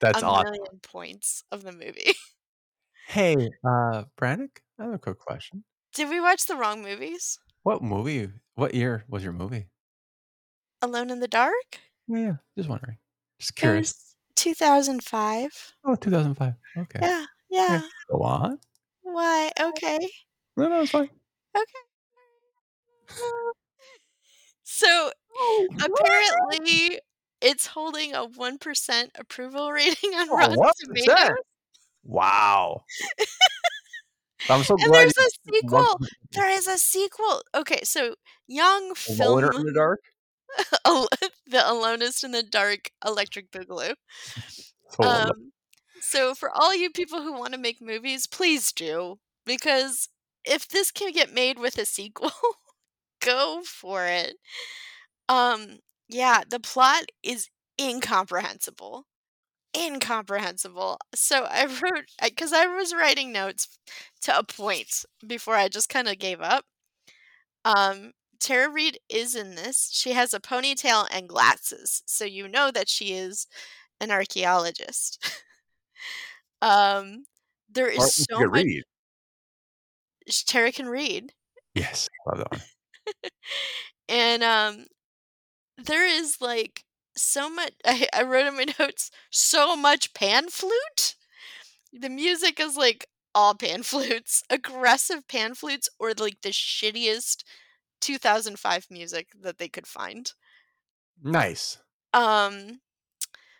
S1: That's
S2: a
S1: awesome.
S2: million points of the movie.
S1: Hey, uh, Brannick, I have a quick question.
S2: Did we watch the wrong movies?
S1: What movie? What year was your movie?
S2: Alone in the Dark?
S1: Yeah, just wondering. Just curious.
S2: Was 2005.
S1: Oh, 2005. Okay.
S2: Yeah, yeah.
S1: Go on.
S2: Why? Okay.
S1: No, no, it's fine. Okay.
S2: so
S1: Oh,
S2: apparently, it's holding a 1% approval rating on
S1: Oh,
S2: Rotten Tomatoes.
S1: Wow. I'm so
S2: And there's a sequel. There is a sequel. Okay, so young
S1: Alone in the dark.
S2: The Alonest in the Dark Electric Boogaloo. Um, so for all you people who want to make movies, please do because if this can get made with a sequel, go for it. Um, yeah, the plot is incomprehensible. Incomprehensible. So I wrote because I was writing notes to a point before I just kind of gave up. Um, Tara Reid is in this. She has a ponytail and glasses, so you know that she is an archaeologist. um, there is
S1: Martin
S2: so much.
S1: read.
S2: Tara can read,
S1: Yes, love that one.
S2: and um, there is like so much. I, I wrote in my notes so much pan flute. The music is like all pan flutes, aggressive pan flutes, or like the shittiest 2005 music that they could find.
S1: Nice.
S2: Um,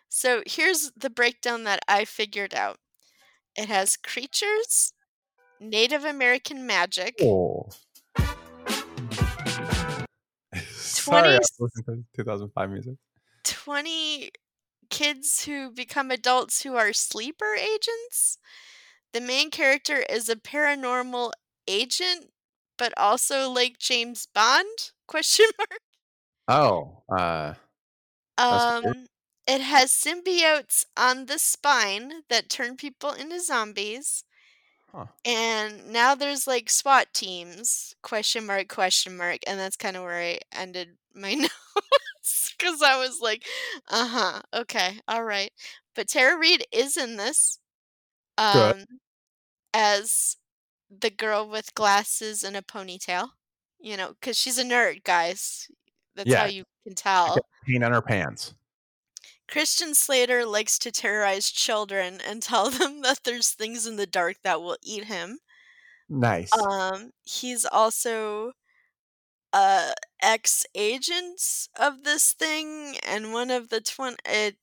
S2: so here's the breakdown that I figured out. It has creatures, Native American magic,
S1: Oh. Sorry, I to 2005 music.
S2: 20 kids who become adults who are sleeper agents. The main character is a paranormal agent, but also like James Bond? Question mark.
S1: Oh, uh.
S2: Um, it has symbiotes on the spine that turn people into zombies.
S1: Huh.
S2: And now there's like SWAT teams, question mark, question mark. And that's kind of where I ended my notes because I was like, uh huh, okay, all right. But Tara Reid is in this
S1: Good.
S2: um, as the girl with glasses and a ponytail, you know, because she's a nerd, guys. That's how you can tell.
S1: paint on her pants.
S2: Christian Slater likes to terrorize children and tell them that there's things in the dark that will eat him.
S1: Nice.
S2: Um, he's also uh ex agents of this thing, and one of the twin. It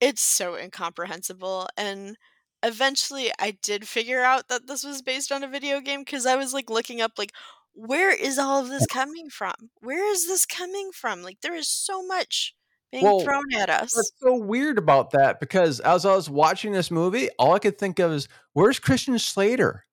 S2: it's so incomprehensible, and eventually I did figure out that this was based on a video game because I was like looking up like where is all of this coming from? Where is this coming from? Like there is so much being
S1: Well,
S2: thrown at us.
S1: What's so weird about that? Because as I was watching this movie, all I could think of is, where's Christian Slater?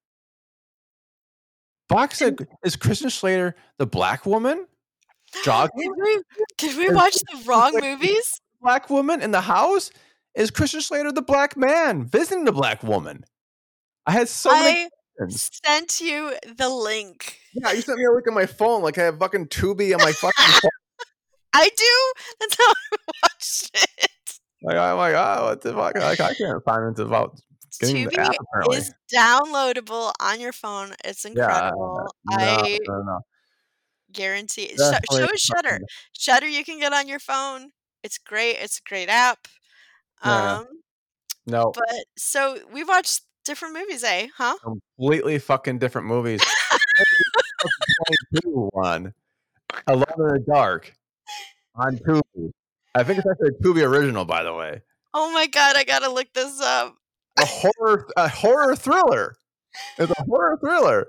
S1: Box said, is Christian Slater the black woman? Jogging?
S2: Did we, did we watch the wrong movies?
S1: black woman in the house? Is Christian Slater the black man visiting the black woman? I had so many
S2: I
S1: questions.
S2: sent you the link.
S1: Yeah, you sent me a link on my phone, like I have fucking Tubi on my fucking phone.
S2: I do. That's how I watched it.
S1: Like I'm like, oh, what the fuck? Like I can't find it about getting the
S2: Tubi
S1: app
S2: is downloadable on your phone. It's
S1: Yeah,
S2: incredible.
S1: no,
S2: I
S1: no, no.
S2: guarantee. Sh-
S1: Definitely
S2: so is
S1: Shudder.
S2: Shudder you can get on your phone. It's great. It's a great app.
S1: Yeah.
S2: Um,
S1: No,
S2: but so we watched different movies, eh? Huh?
S1: completely fucking different movies. 22 one, Alone in the Dark on Tubi. I think it's actually a Tubi original, by the way.
S2: Oh my god, I gotta look this up.
S1: A horror, a horror thriller. It's a horror thriller,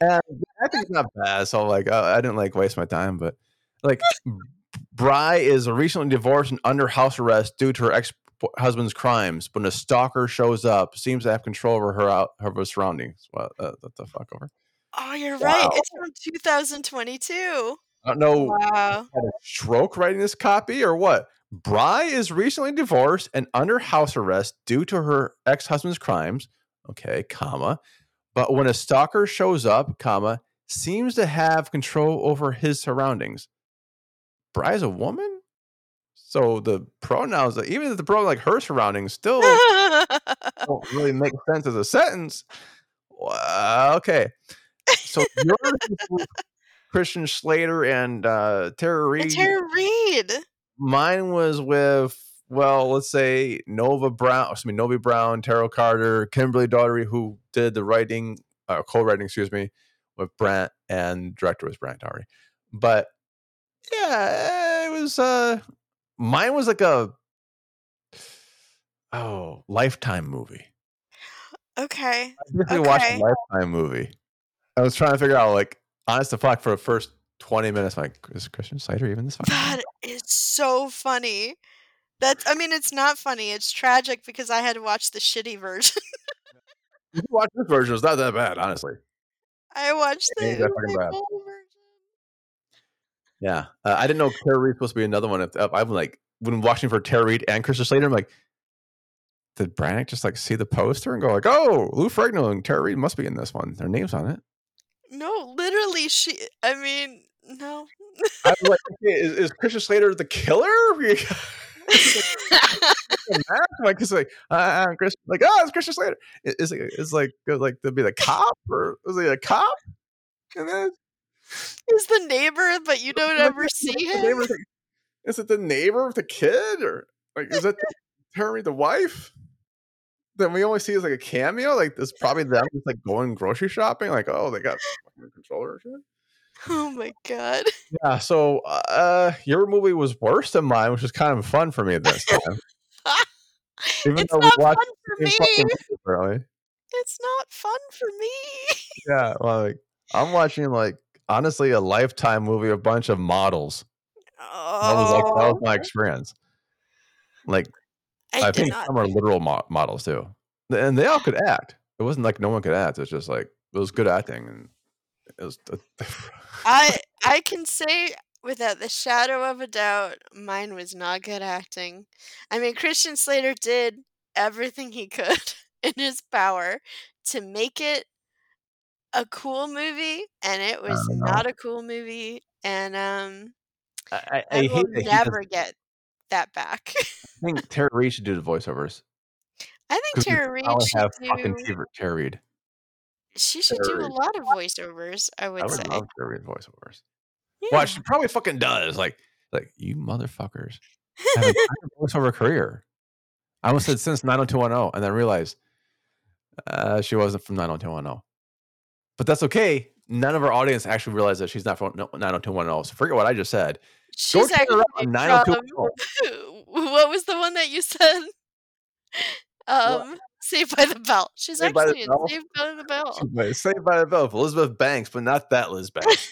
S1: and I think it's not bad. So like, I didn't like waste my time, but like, Bry is recently divorced and under house arrest due to her ex husband's crimes. When a stalker shows up, seems to have control over her out her surroundings. What, uh, what the fuck over?
S2: Oh, you're right. It's from 2022.
S1: I don't know.
S2: Wow.
S1: had a stroke writing this copy or what? Bry is recently divorced and under house arrest due to her ex-husband's crimes. Okay, comma. But when a stalker shows up, comma, seems to have control over his surroundings. Bry's a woman? So the pronouns, even if the pronoun like her surroundings, still don't really make sense as a sentence. Well, okay. So with Christian Slater and uh Tara.
S2: And Tara Reid.
S1: Mine was with well, let's say Nova Brown, excuse me, Novi Brown, Terrell Carter, Kimberly Daughtery, who did the writing, uh, co-writing, excuse me, with Brant, and director was Brant Daughtery. But yeah, it was. uh Mine was like a oh lifetime movie.
S2: Okay.
S1: I basically watched
S2: Okay.
S1: a lifetime movie. I was trying to figure out like honest to fuck for the first twenty minutes. Like, is Christian Slater even this?
S2: That is so funny. That's I mean it's not funny, it's tragic because I had to watch the shitty version.
S1: You can watch this version. It's not that bad, honestly.
S2: I watched the
S1: It ain't that fucking bad.
S2: full version.
S1: Yeah, uh, I didn't know Tara Reid's supposed to be another one. If, if I'm like when watching for Tara Reid and Christian Slater, I'm like, did Brannick just like see the poster and go like, oh, Lou Ferrigno and Tara Reid must be in this one. Their names on it.
S2: No, literally she I mean, no.
S1: I was like, is, is Christian Slater the killer? like it's like uh, uh, Chris, like oh, it's Christian Slater. It- It's like it's like uh, like to be the cop or was he a cop? And then
S2: He's the neighbor, but you don't
S1: like,
S2: ever see him.
S1: the- Is it the neighbor of the kid or like is it Terry the wife? Then we only see as like a cameo. Like this probably them just like going grocery shopping. Like oh they got fucking controller shit.
S2: Oh my god.
S1: Yeah, so uh, your movie was worse than mine, which is kind of fun for me this time. Even
S2: it's
S1: though we
S2: not fun for me.
S1: movie, apparently.
S2: It's not fun for me.
S1: Yeah, like I'm watching like honestly a lifetime movie, a bunch of models. That was like that was
S2: Oh,
S1: my experience. Like
S2: I,
S1: I, think
S2: not.
S1: some are literal mo- models too, and they all could act. It wasn't like no one could act. It's just like it was good acting, and it was.
S2: I I can say without the shadow of a doubt, mine was not good acting. I mean, Christian Slater did everything he could in his power to make it a cool movie, and it was
S1: don't
S2: a cool movie. And um,
S1: I, I, I
S2: will
S1: hate that he does-
S2: never get that back.
S1: I think Tara Reid should do the voiceovers.
S2: I think Tara Reid should
S1: have fucking
S2: do.
S1: Tara- Reid.
S2: She should
S1: Tara
S2: do a lot of voiceovers. I would,
S1: I would
S2: say.
S1: love Tara Reid voiceovers.
S2: Yeah.
S1: Well, she probably fucking does. Like, like you motherfuckers have entire voiceover career. I almost said since 90210, and then realized uh, she wasn't from 90210. But that's okay. None of our audience actually realized that she's not from no- 90210. So forget what I just said.
S2: She's
S1: check her out
S2: actually
S1: on 90210.
S2: from what was the one that you said? Um, Saved by the Bell. She's
S1: Saved
S2: actually in
S1: Bell?
S2: Saved by the Bell.
S1: Wait, Saved by the Bell, Elizabeth Banks, but not that Liz Banks.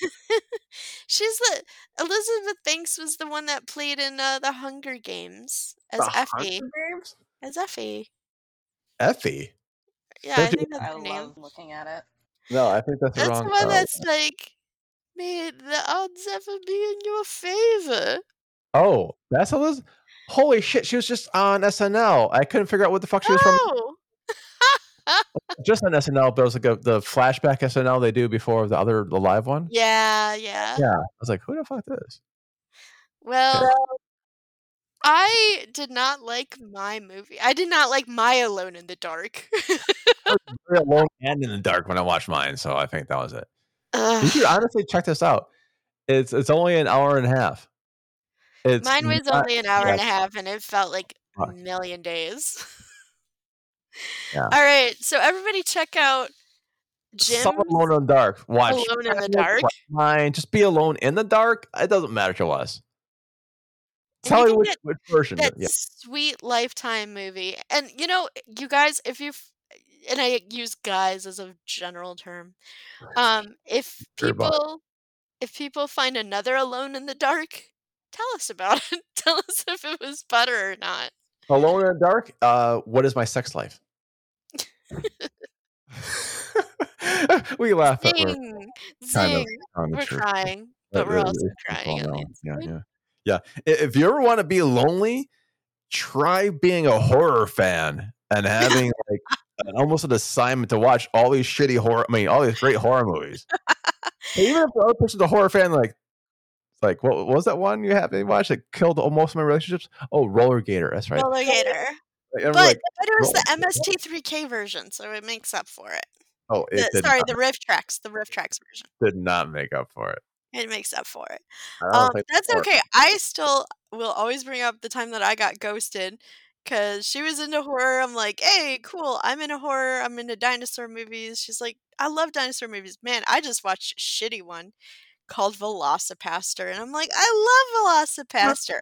S2: She's the Elizabeth Banks was the one that played in uh, the Hunger Games as
S1: The
S2: Effie.
S1: Hunger Games?
S2: As Effie.
S1: Effie.
S2: Yeah,
S1: Don't
S2: I think that's
S3: I
S2: her name.
S3: love looking at it.
S1: No, I think that's the
S2: That's
S1: wrong.
S2: one that's like, may the odds ever be in your favor.
S1: oh, that's Elizabeth. Holy shit, she was just on SNL. I couldn't figure out what the fuck she was from.
S2: Oh,
S1: Just on SNL, but it was like a, the flashback SNL they do before the other the live one.
S2: yeah, yeah.
S1: Yeah, I was like, who the fuck is?
S2: Well, I did not like my movie. I did not like my Alone in the Dark.
S1: Very alone and in the dark when I watched mine, so I think that was it. You should honestly check this out. It's it's only an hour and a half. It's
S2: Mine was
S1: not-
S2: only an hour and a half, and it felt like a million days.
S1: Yeah.
S2: All right, so everybody check out Jim.
S1: Some alone in the dark. Watch
S2: Alone in the Dark.
S1: Mine. Just be alone in the dark. It doesn't matter to us. Tell me which, which version.
S2: that
S1: Yeah.
S2: sweet lifetime movie. And you know, you guys, if you and I use guys as a general term, um, if people if people find another Alone in the Dark, tell us about it. tell us if it was better or not.
S1: Alone in the dark. Uh, what is my sex life? we laugh, but we're
S2: Zing,
S1: kind of
S2: zing. We're crying, but we're
S1: really
S2: also crying. on.
S1: Yeah, yeah, yeah. If you ever want to be lonely, try being a horror fan and having like almost an assignment to watch all these shitty horror. I mean, all these great horror movies. Even if the other person's a horror fan, like, like what, what was that one you have to watch that killed most of my relationships? Oh, Roller Gator. That's right.
S2: Roller Gator.
S1: Like,
S2: But,
S1: like,
S2: but it was the MST3K version, so it makes up for it.
S1: oh, it
S2: The-
S1: did,
S2: sorry,
S1: not,
S2: the RiffTrax, the RiffTrax version.
S1: did not make up for it.
S2: It makes up for it. Um, that's
S1: horror-
S2: okay. I still will always bring up the time that I got ghosted because she was into horror. I'm like, hey, cool. I'm into horror. I'm into dinosaur movies. She's like, I love dinosaur movies. Man, I just watched a shitty one called VelociPastor. And I'm like, I love VelociPastor.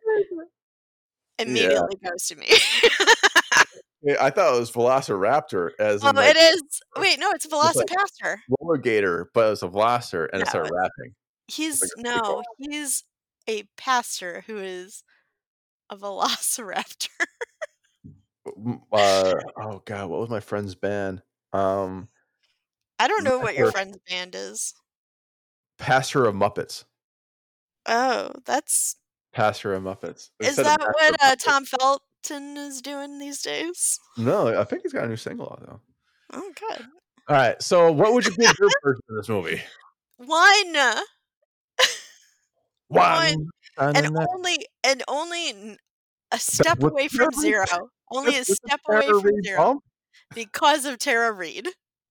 S2: Immediately goes to
S1: me. I thought it was Velociraptor as
S2: oh,
S1: like
S2: it is. Wait, no, it's
S1: like-
S2: VelociPastor.
S1: roller gator, but it was a Velocir and it
S2: No,
S1: started rapping.
S2: He's
S1: like
S2: no, he's a pastor who is a velociraptor.
S1: Uh, oh god, what was my friend's band? Um,
S2: I don't know what your friend's band is.
S1: Pastor of Muppets.
S2: Oh, that's
S1: Pastor of Muppets.
S2: is
S1: Instead
S2: that what uh, Tom Felton is doing these days?
S1: No, I think he's got a new single out though.
S2: Oh, good.
S1: All right, so what would you give your version of this movie?
S2: One One,
S1: One,
S2: and only and only a step away from zero. Only a
S1: With- with the
S2: step away from
S1: Reid
S2: zero
S1: bump?
S2: because of Tara Reid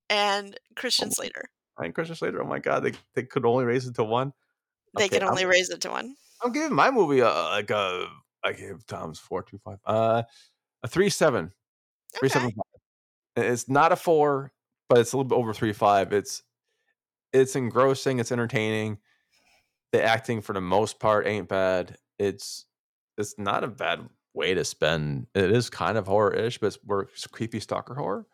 S2: and Christian
S1: Oh,
S2: Slater.
S1: And Christian Slater. Oh my god, they, they could only raise it to one.
S2: They
S1: Okay,
S2: can
S1: I'm-
S2: only raise it to one.
S1: I'm giving my movie a like a I gave Tom's four two five uh a three seven three
S2: Okay.
S1: seven five. It's not a four, but it's a little bit over three five. It's it's engrossing. It's entertaining. the acting for the most part ain't bad. It's it's not a bad way to spend. It is kind of horror-ish, but it's more creepy stalker horror.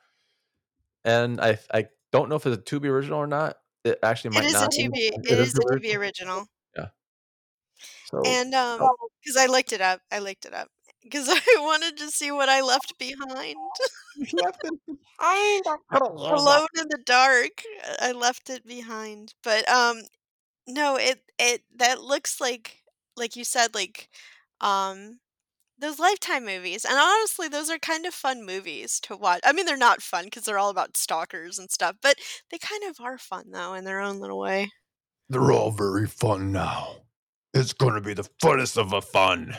S1: And I I don't know if it's a Tubi original or not. It actually
S2: It
S1: might
S2: is a
S1: not.
S2: Tubi.
S1: be.
S2: It is a
S1: the
S2: Tubi original. Yeah.
S1: So
S2: And um, because I looked it up, I looked it up because I wanted to see what I left behind. I alone in the dark. I left it behind. But um no, it it that looks like like you said like um those lifetime movies. And honestly, those are kind of fun movies to watch. I mean, they're not fun because they're all about stalkers and stuff, but they kind of are fun though in their own little way.
S1: They're all very fun now. It's gonna be the funnest of a fun.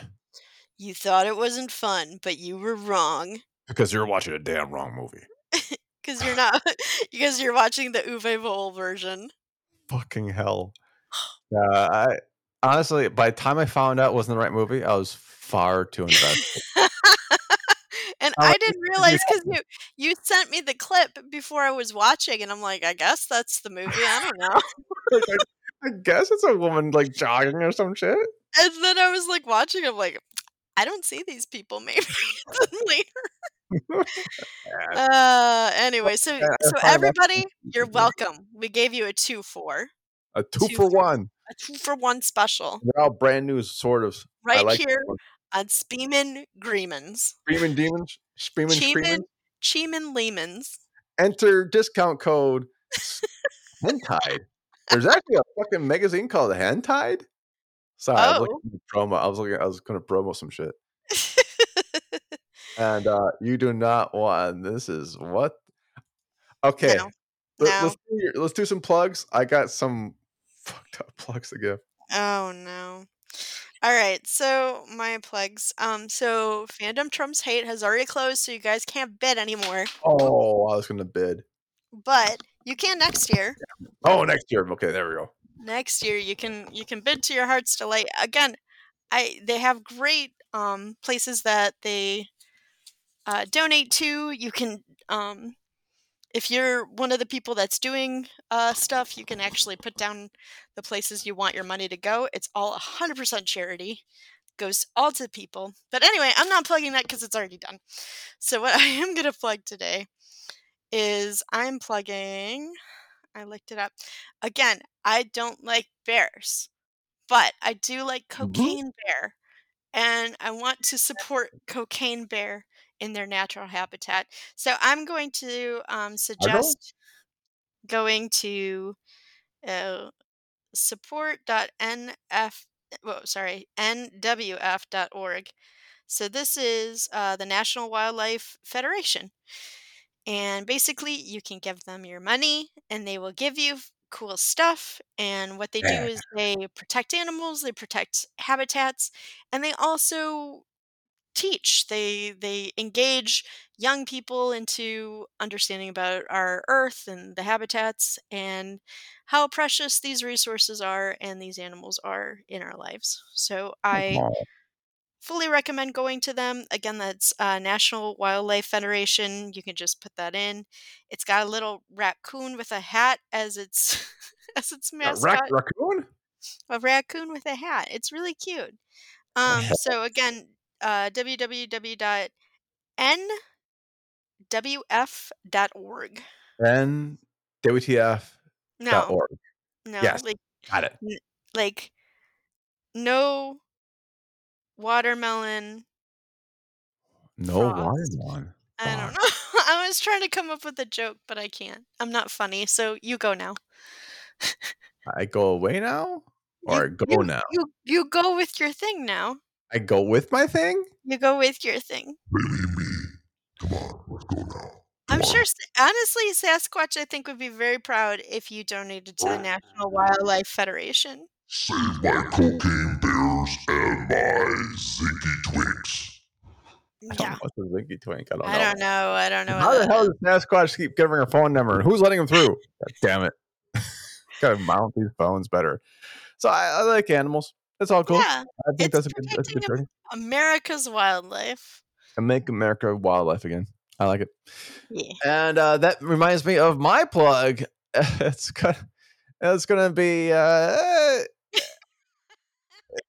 S2: You thought it wasn't fun, but you were wrong
S1: Because you're watching a damn wrong movie.
S2: because you're not because you're watching the Uwe Boll version.
S1: Fucking hell. Uh, I honestly, by the time I found out it wasn't the right movie, I was far too invested.
S2: and
S1: I
S2: I didn't realize because you you sent me the clip before I was watching, and I'm like, I guess that's the movie. I don't know.
S1: I guess it's a woman like jogging or some shit.
S2: and then I was like watching. I'm like, I don't see these people. Maybe later. Uh, anyway, so so everybody, you're welcome. We gave you a two for
S1: A two,
S2: Two
S1: for
S2: for-
S1: one.
S2: A two for one special
S1: They're all brand new, sort of.
S2: Right
S1: like
S2: here on Speeman Greemans,
S1: Screaming demons, screaming,
S2: Cheeman. Cheeman Lehmans.
S1: Enter discount code Hentide. There's actually a fucking magazine called Hentide. Sorry, I was
S2: Oh.
S1: looking at promo. I was looking. I was going to promo some shit. And uh you do not want. This is what? Okay,
S2: No,
S1: Let, us do let's do some plugs. I got some fucked up plugs to give.
S2: Oh no. All right, so my plugs. Um, so Fandom Trumps Hate has already closed, so you guys can't bid anymore.
S1: Oh, I was going to bid.
S2: But you can next year.
S1: Oh, next year. Okay, there we go.
S2: Next year you can you can bid to your heart's delight. Again, I they have great um places that they uh, donate to. You can um if you're one of the people that's doing uh, stuff, you can actually put down the places you want your money to go. It's all 100% charity, goes all to people. But anyway, I'm not plugging that because it's already done. So, what I am going to plug today is I'm plugging, I looked it up. Again, I don't like bears, but I do like Cocaine Bear. And I want to support Cocaine Bear in their natural habitat. So I'm going to um, suggest going to uh, support.nf, well, sorry, nwf.org. So this is uh, the National Wildlife Federation. And basically, you can give them your money and they will give you cool stuff. And what they do is they protect animals, they protect habitats, and they also teach. They they engage young people into understanding about our earth and the habitats and how precious these resources are and these animals are in our lives. So i fully recommend going to them. Again that's uh, national wildlife federation. You can just put that in. It's got a little raccoon with a hat as its as its
S1: a
S2: mascot.
S1: rac- raccoon?
S2: a raccoon with a hat. It's really cute. Um, so again, uh, www.nwf.org.
S1: Then WTF.org.
S2: No, no,
S1: Yes.
S2: like
S1: Got it.
S2: like no watermelon.
S1: No
S2: Frost.
S1: watermelon.
S2: I don't know. I was trying to come up with a joke, but I can't. I'm not funny, so you go now.
S1: I go away now? Or
S2: You-
S1: go
S2: you,
S1: now?
S2: You you go with your thing now.
S1: I go with my thing?
S2: You go with your thing.
S4: Maybe me. Come on, let's go now.
S2: I'm
S4: Come
S2: sure,
S4: on.
S2: honestly, Sasquatch, I think, would be very proud if you donated to the National Wildlife Federation.
S4: Save my cocaine bears and my zinky twinks.
S1: I mm, don't
S2: Yeah.
S1: know what's a Zinky Twink. I don't know.
S2: I don't know. I don't know.
S1: How the hell does Sasquatch keep giving her phone number? And who's letting him through? God damn it. Gotta mount these phones better. So I, I like animals. That's all cool.
S2: Yeah,
S1: I think that's a good that's a good
S2: protecting. America's wildlife.
S1: And make America wildlife again. I like it.
S2: Yeah.
S1: And uh, that reminds me of my plug. It's gonna, it's gonna be uh,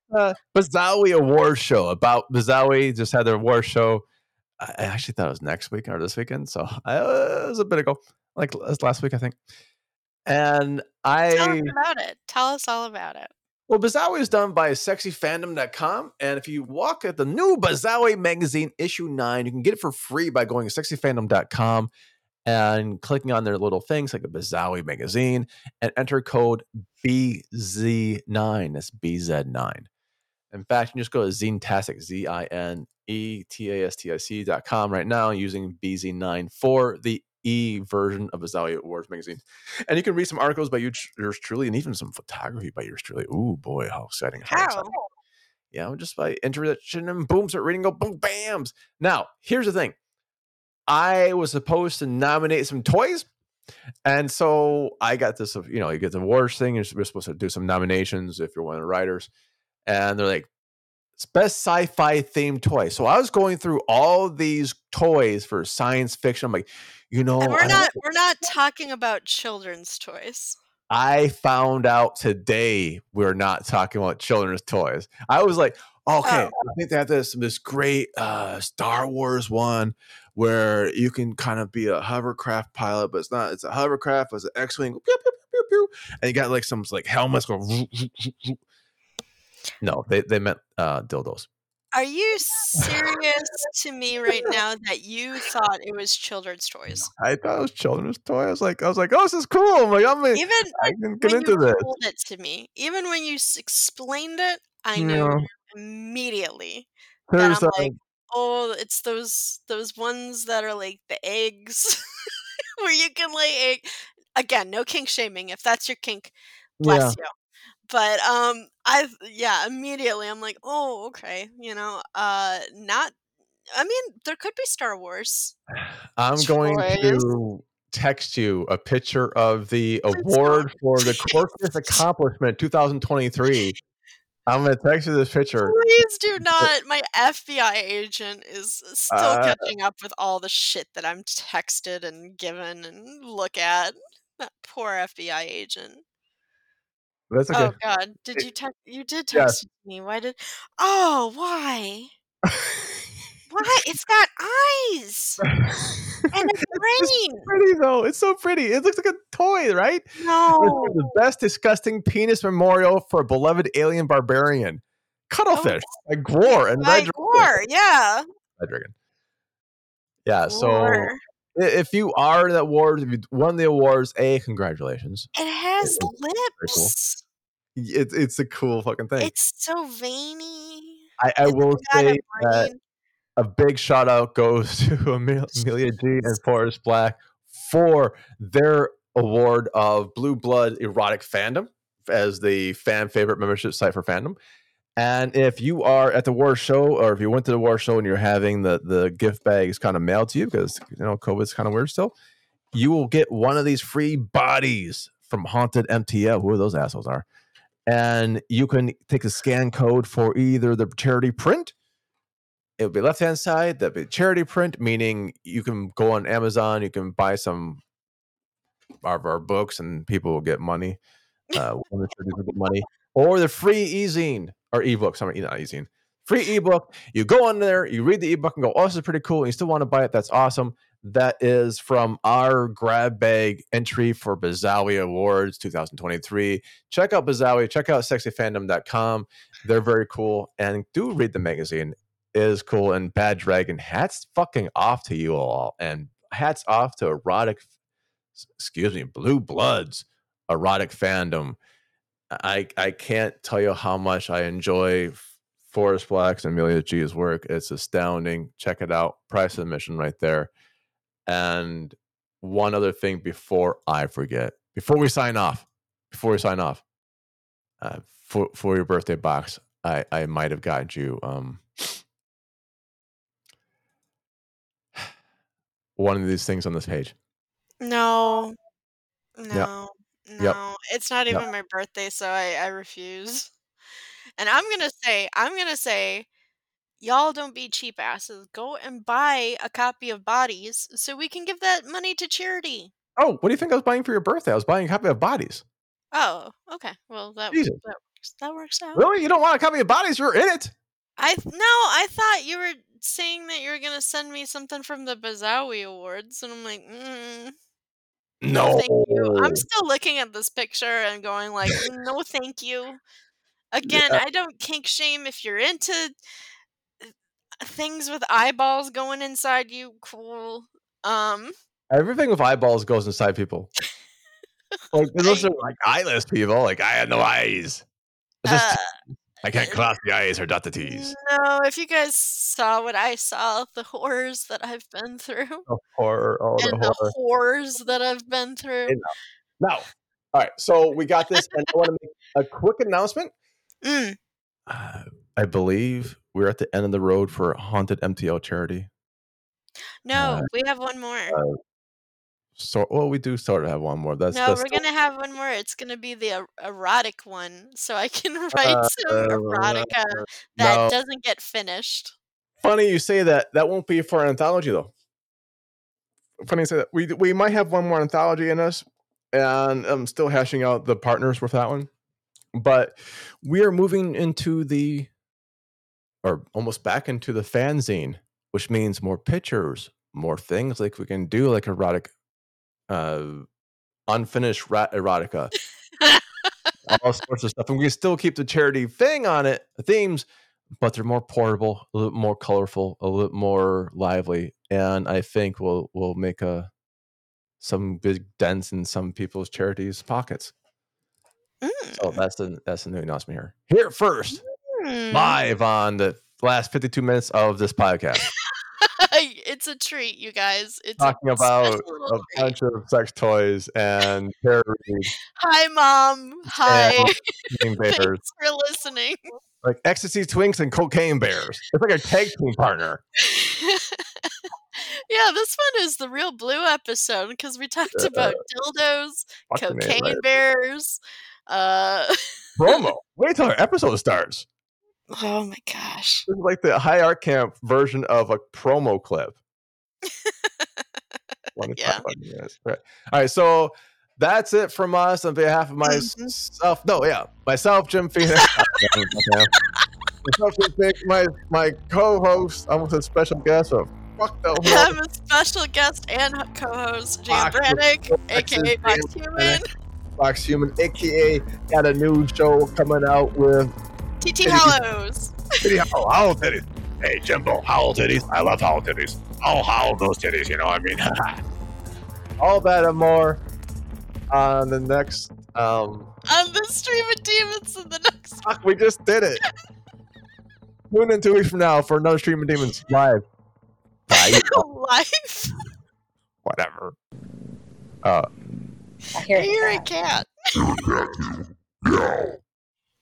S1: the Bazawi Award Show about Bazawi. Just had their award show. I actually thought it was next week or this weekend, so I, uh, it was a bit ago, like last week, I think. And I
S2: Tell us about it. Tell us all about it.
S1: Well, Bazawi is done by sexyfandom.com. And if you walk at the new Bazawi magazine, issue nine, you can get it for free by going to sexyfandom.com and clicking on their little things like a Bazawi magazine and enter code BZ9. That's BZ9. In fact, you can just go to Zinetastic, Z I N E T A S T I C dot com right now using BZ9 for the E version of Bazawi Awards magazine. And you can read some articles by you, yours truly and even some photography by yours truly. Ooh, boy, how exciting. How
S2: How?
S1: exciting. Yeah, just by introduction and boom, start reading, go boom, bams. Now, here's the thing I was supposed to nominate some toys. And so I got this, you know, you get the awards thing. You're supposed to do some nominations if you're one of the writers. And they're like, "It's best sci-fi themed toy. So I was going through all these toys for science fiction. I'm like, you know,
S2: And we're not we're not talking about children's toys.
S1: I found out today we're not talking about children's toys. I was like, okay,
S2: Oh.
S1: I think they have this this great uh Star Wars one where you can kind of be a hovercraft pilot, but it's not. It's a hovercraft, it's an X-wing, pew, pew, pew, pew, pew, and you got like some like helmets go. No, they they meant uh dildos.
S2: Are you serious to me right now that you thought it was children's toys?
S1: I thought it was children's toys. I was like, I was like, oh, this is cool. I'm like, I'm like,
S2: Even
S1: I can get
S2: when
S1: into
S2: you
S1: this.
S2: told it to me, even when you explained it, I knew
S1: Yeah.
S2: immediately that I'm
S1: uh,
S2: like, oh, it's those those ones that are like the eggs where you can lay egg. Again, no kink shaming. If that's your kink, bless
S1: yeah.
S2: you. But um, I yeah, immediately I'm like, oh, okay, you know, uh, not. I mean, there could be Star Wars.
S1: I'm going to text you a picture of the award for the quirkiest accomplishment 2023. I'm going to text you this picture.
S2: Please do not. My FBI agent is still
S1: Uh,
S2: catching up with all the shit that I'm texted and given and look at. That poor FBI agent.
S1: That's okay.
S2: Oh God, did you text? You did
S1: Yes.
S2: text to me. Why did? Oh, why? Why? It's got eyes and a
S1: it's
S2: brain.
S1: pretty though. It's so pretty. It looks like a toy, right?
S2: No.
S1: for the best disgusting penis memorial for a beloved alien barbarian. Oh, Cuttlefish, like Gwar and Red.
S2: Gore, yeah.
S1: Red Dragon. Yeah, so. If you are in that award, if you won the awards, A, congratulations.
S2: It has
S1: cool.
S2: lips.
S1: It's it's a cool fucking thing.
S2: It's so veiny.
S1: I, I will say that a big shout out goes to Amel- Amelia G and Forrest Black for their award of Blue Blood Erotic Fandom as the fan favorite membership site for fandom. And if you are at the war show, or if you went to the war show and you're having the the gift bags kind of mailed to you because you know COVID's kind of weird still, you will get one of these free bodies from Haunted MTL. Who are those assholes are? And you can take a scan code for either the charity print it would be left hand side that'd be charity print meaning you can go on amazon you can buy some of our books and people will get money uh will get money or the free e-zine or ebook sorry not e-zine free ebook you go on there you read the ebook and go oh this is pretty cool and you still want to buy it that's awesome that is from our grab bag entry for Bazawi Awards 2023. Check out Bazawi, check out sexyfandom.com. They're very cool. And do read the magazine is cool and bad dragon hats fucking off to you all and hats off to erotic excuse me blue bloods erotic fandom i i can't tell you how much i enjoy Forrest black's and amelia g's work it's astounding check it out price admission right there and one other thing before i forget before we sign off before we sign off uh, for for your birthday box i i might have gotten you um one of these things on this page.
S2: No. No.
S1: Yep.
S2: No. It's not even my birthday, so I, I refuse. And I'm gonna say, I'm gonna say, y'all don't be cheap asses. Go and buy a copy of Bodies so we can give that money to charity.
S1: Oh, what do you think I was buying for your birthday? I was buying a copy of Bodies.
S2: Oh, okay. Well, that
S1: Jesus.
S2: that, works. That works out.
S1: Really? You don't want a copy of bodies? You're in it.
S2: I th- no, I thought you were saying that you were gonna send me something from the Bazawi Awards, and I'm like, mm, no, thank you. I'm still looking at this picture and going like, no, thank you. Again,
S1: Yeah.
S2: I don't kink shame if you're into uh, things with eyeballs going inside you. Cool. Um,
S1: Everything with eyeballs goes inside people. Like those are like eyeless people. Like I had no eyes. Just-
S2: uh,
S1: I can't cross the eyes or dot the T's.
S2: no, if you guys saw what I saw, the horrors that I've been through,
S1: The horror. Oh, the
S2: and the
S1: horror.
S2: horrors that I've been through.
S1: Now, all right. So we got this, and I want to make a quick announcement.
S2: Mm.
S1: Uh, I believe we're at the end of the road for Haunted MTL charity.
S2: No, we have one more.
S1: uh, So, well, we do sort of have one more. That's
S2: no,
S1: that's
S2: we're gonna have one more. It's gonna be the er- erotic one, so I can write some
S1: Uh,
S2: erotica that
S1: no.
S2: doesn't get finished.
S1: Funny you say that. That won't be for an anthology though. Funny you say that. We we might have one more anthology in us, and I'm still hashing out the partners with that one. But we are moving into the, or almost back into the fanzine, which means more pictures, more things like we can do, like erotic, uh, unfinished rat erotica, all sorts of stuff, and we can still keep the charity thing on it, the themes, but they're more portable, a little more colorful, a little more lively, and I think we'll we'll make a some big dents in some people's charities' pockets.
S2: Mm.
S1: So that's the that's the new announcement here. Here first,
S2: Mm.
S1: live on the last 52 minutes of this podcast,
S2: a treat, you guys. It's
S1: talking about a
S2: treat.
S1: bunch of sex toys and charity
S2: Hi, mom. Hi. Thanks for listening.
S1: like ecstasy twinks and cocaine bears. It's like a tag team partner.
S2: yeah, this one is the real blue episode because we talked about dildos, cocaine
S1: right?
S2: bears. Uh,
S1: promo. Wait till our episode starts.
S2: oh my gosh.
S1: This is like the high art camp version of a promo clip. 25
S2: Yeah.
S1: Right. All right, so that's it from us on behalf of
S2: Mhm.
S1: myself. No, yeah, myself, Jim Phoenix. myself, Jim Phoenix, my my co-host, almost a special guest. of. fuck the whole
S2: I'm a special guest and co-host Jan
S1: Fox
S2: Brannick, aka
S1: Box
S2: Human,
S1: Box Human, aka got a new show coming out with
S2: TT Hollows.
S4: Howl titties. Hey, Jimbo, howl titties. I love howl titties. I'll howl those titties, you know what I mean?
S1: all that and more on the next. Um,
S2: On the stream of demons in the next
S1: fuck, we just did it. Tune in two weeks from now for another stream of demons live. Bye.
S2: life.
S1: Whatever. Uh.
S3: I hear
S2: You're a
S3: that.
S2: cat.
S4: Meow.